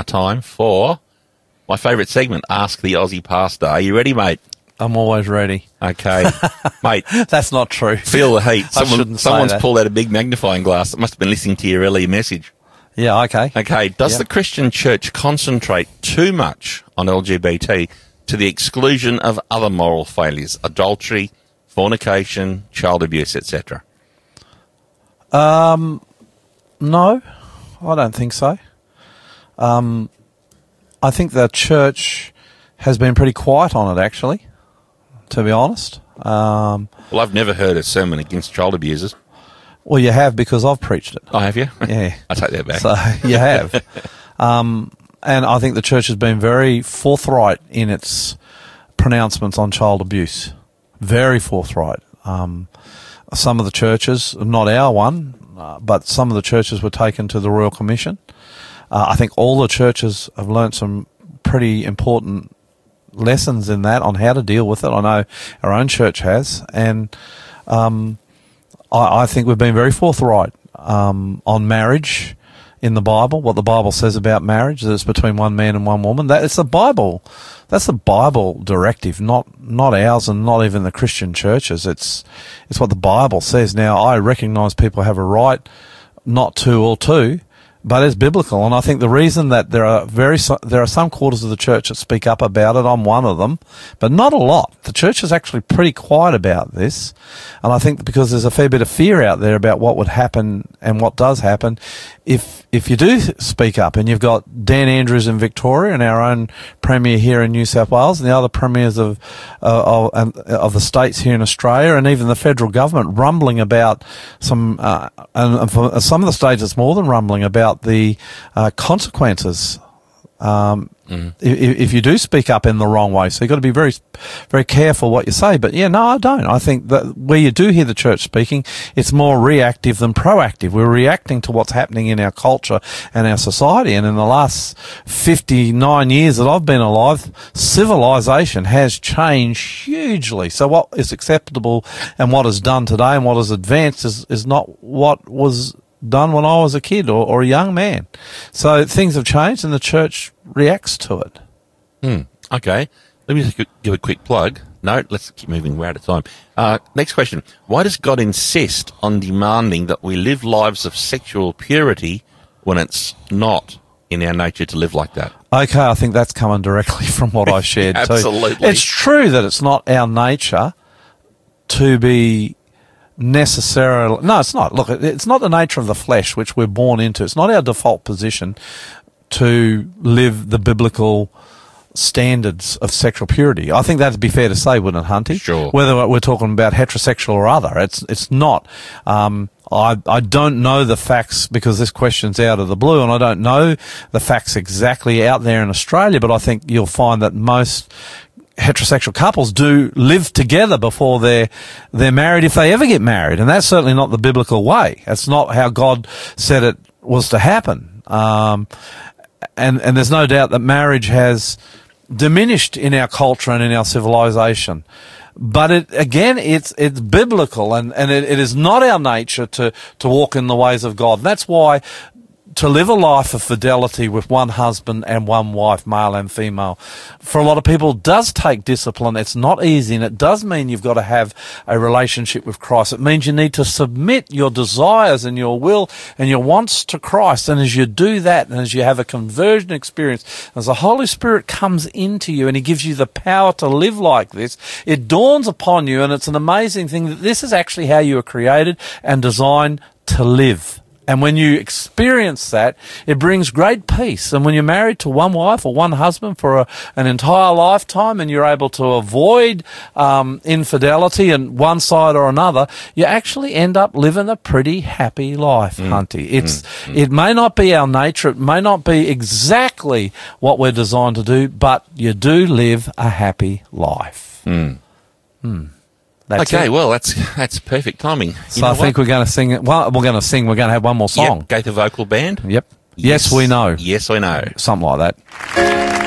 now time for my favourite segment, Ask the Aussie Pastor. Are you ready, mate? I'm always ready. Okay. mate. That's not true. Feel the heat. I Someone, someone's pulled out a big magnifying glass that must have been listening to your earlier message. Yeah, okay. Okay. Does the Christian church concentrate too much on LGBT to the exclusion of other moral failures, adultery, fornication, child abuse, etc.? Um, no, I don't think so. Um, I think the church has been pretty quiet on it, actually, to be honest. Um, Well, I've never heard a sermon against child abusers. well, you have because I've preached it. Oh, have you? Yeah. I take that back. So you have. um, and I think the church has been very forthright in its pronouncements on child abuse. Very forthright. Um, some of the churches, not our one, uh, but some of the churches were taken to the Royal Commission. Uh, I think all the churches have learnt some pretty important lessons in that on how to deal with it. I know our own church has, and um, I, I think we've been very forthright um, on marriage in the Bible. What the Bible says about marriage that it's between one man and one woman. That it's the Bible. That's the Bible directive, not not ours, and not even the Christian churches. It's it's what the Bible says. Now I recognise people have a right not to or to, but it's biblical. And I think the reason that there are very there are some quarters of the church that speak up about it. I'm one of them, but not a lot. The church is actually pretty quiet about this, and I think because there's a fair bit of fear out there about what would happen and what does happen if if you do speak up. And you've got Dan Andrews in Victoria and our own premier here in New South Wales, and the other premiers of uh, of, of the states here in Australia, and even the federal government rumbling about some, uh, and and for some of the states, it's more than rumbling about the uh, consequences. Um, Mm-hmm. if, if you do speak up in the wrong way, so you've got to be very, very careful what you say. But yeah, no, I don't. I think that where you do hear the church speaking, it's more reactive than proactive. We're reacting to what's happening in our culture and our society. And in the last 59 years that I've been alive, civilization has changed hugely. So what is acceptable and what is done today and what is advanced is, is not what was done when I was a kid or, or a young man. So things have changed and the church reacts to it. Hmm. Okay. Let me just give a quick plug. No, let's keep moving. We're out of time. Uh, next question. Why does God insist on demanding that we live lives of sexual purity when it's not in our nature to live like that? Okay, I think that's coming directly from what I shared too. Absolutely. It's true that it's not our nature to be necessarily no it's not. Look it's not the nature of the flesh which we're born into. It's not our default position to live the biblical standards of sexual purity. I think that'd be fair to say wouldn't it hunty? Sure. whether we're talking about heterosexual or other it's it's not. Um I, I don't know the facts because this question's out of the blue and I don't know the facts exactly out there in Australia, but I think you'll find that most heterosexual couples do live together before they're they're married if they ever get married, and that's certainly not the biblical way. That's not how God said it was to happen. Um, and and there's no doubt that marriage has diminished in our culture and in our civilization. But it again, it's it's biblical, and and it, it is not our nature to to walk in the ways of God. That's why to live a life of fidelity with one husband and one wife, male and female, for a lot of people does take discipline. It's not easy and it does mean you've got to have a relationship with Christ. It means you need to submit your desires and your will and your wants to Christ. And as you do that and as you have a conversion experience, as the Holy Spirit comes into you and He gives you the power to live like this, it dawns upon you and it's an amazing thing that this is actually how you were created and designed to live. And when you experience that, it brings great peace. And when you're married to one wife or one husband for a, an entire lifetime and you're able to avoid um, infidelity in one side or another, you actually end up living a pretty happy life, Hunty. It's, it may not be our nature. It may not be exactly what we're designed to do, but you do live a happy life. Hmm. Hmm. That's okay, it. well, that's that's perfect timing. You So know I think what? we're going to sing it. Well, we're going to sing. We're going to have one more song. Yep, Gaither Vocal Band. Yep. Yes, we know. Yes, I know. Something like that.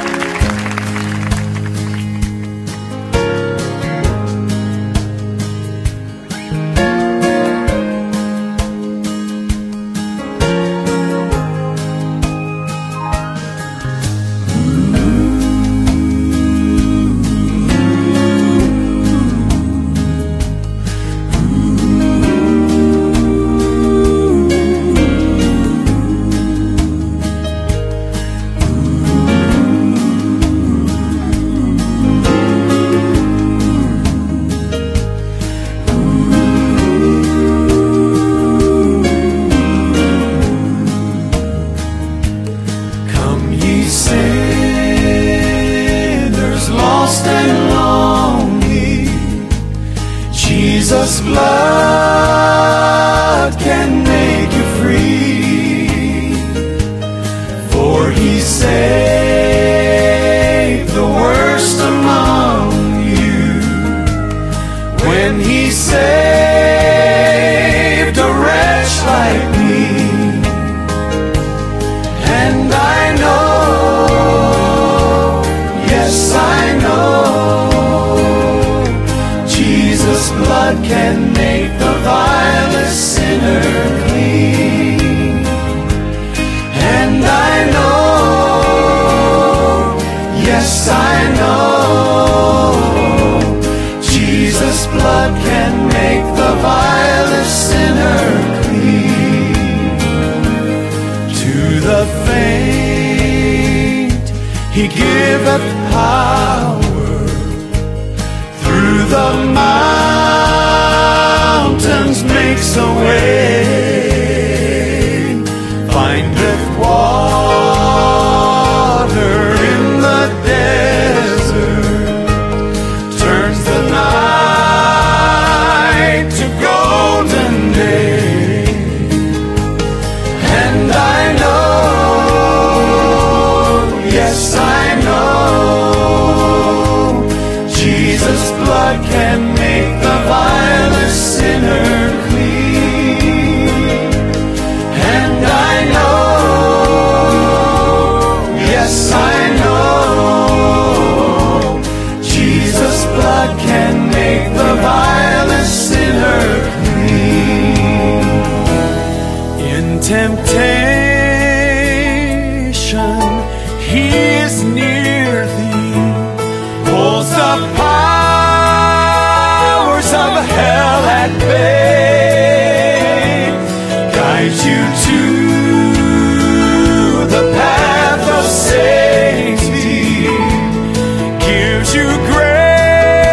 Gives you grace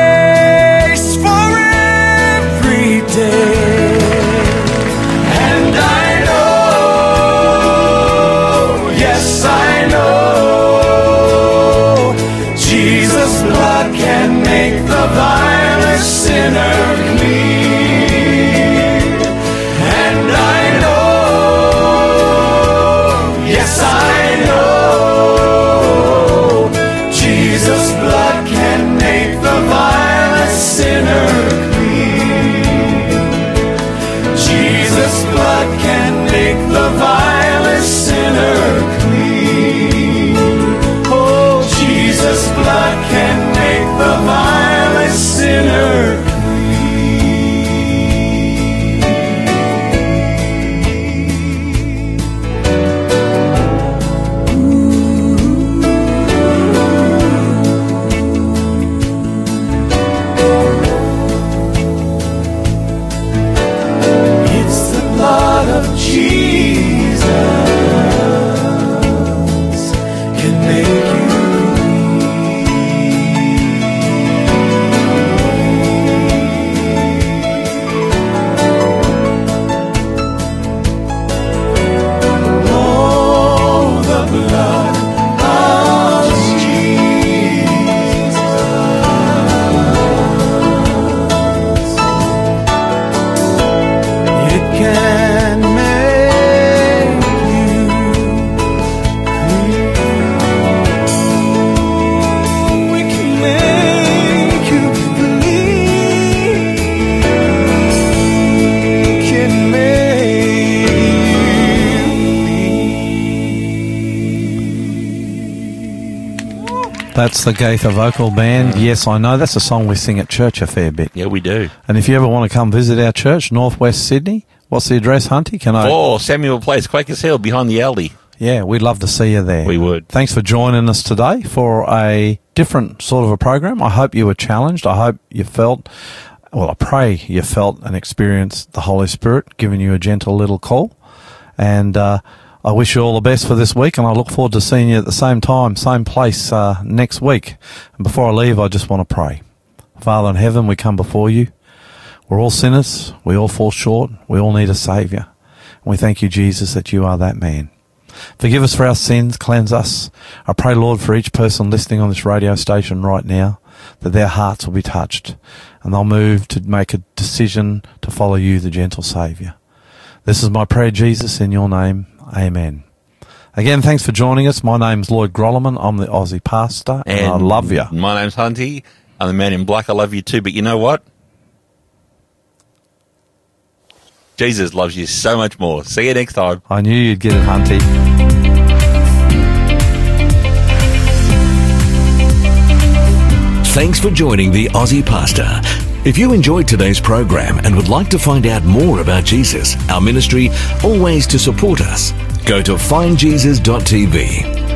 for every day. And I know, yes I know, Jesus' blood can make the vilest sinner That's the Gaither Vocal Band. Yes, I know. That's a song we sing at church a fair bit. Yeah, we do. And if you ever want to come visit our church, Northwest Sydney, what's the address, Hunty? Can I? Oh, Samuel Place, Quakers Hill, behind the Aldi. Yeah, we'd love to see you there. We would. Thanks for joining us today for a different sort of a program. I hope you were challenged. I hope you felt, well, I pray you felt and experienced the Holy Spirit giving you a gentle little call. And uh, I wish you all the best for this week, and I look forward to seeing you at the same time, same place uh, next week. And before I leave, I just want to pray. Father in heaven, we come before you. We're all sinners. We all fall short. We all need a Saviour. And we thank you, Jesus, that you are that man. Forgive us for our sins, cleanse us. I pray, Lord, for each person listening on this radio station right now, that their hearts will be touched and they'll move to make a decision to follow you, the gentle Saviour. This is my prayer, Jesus, in your name. Amen. Again, thanks for joining us. My name's Lloyd Grolleman. I'm the Aussie pastor, and, I love you. My name's Hunty. I'm the man in black. I love you too. But you know what? Jesus loves you so much more. See you next time. I knew you'd get it, Hunty. Thanks for joining the Aussie Pastor. If you enjoyed today's program and would like to find out more about Jesus, our ministry, or ways to support us, go to findjesus.tv.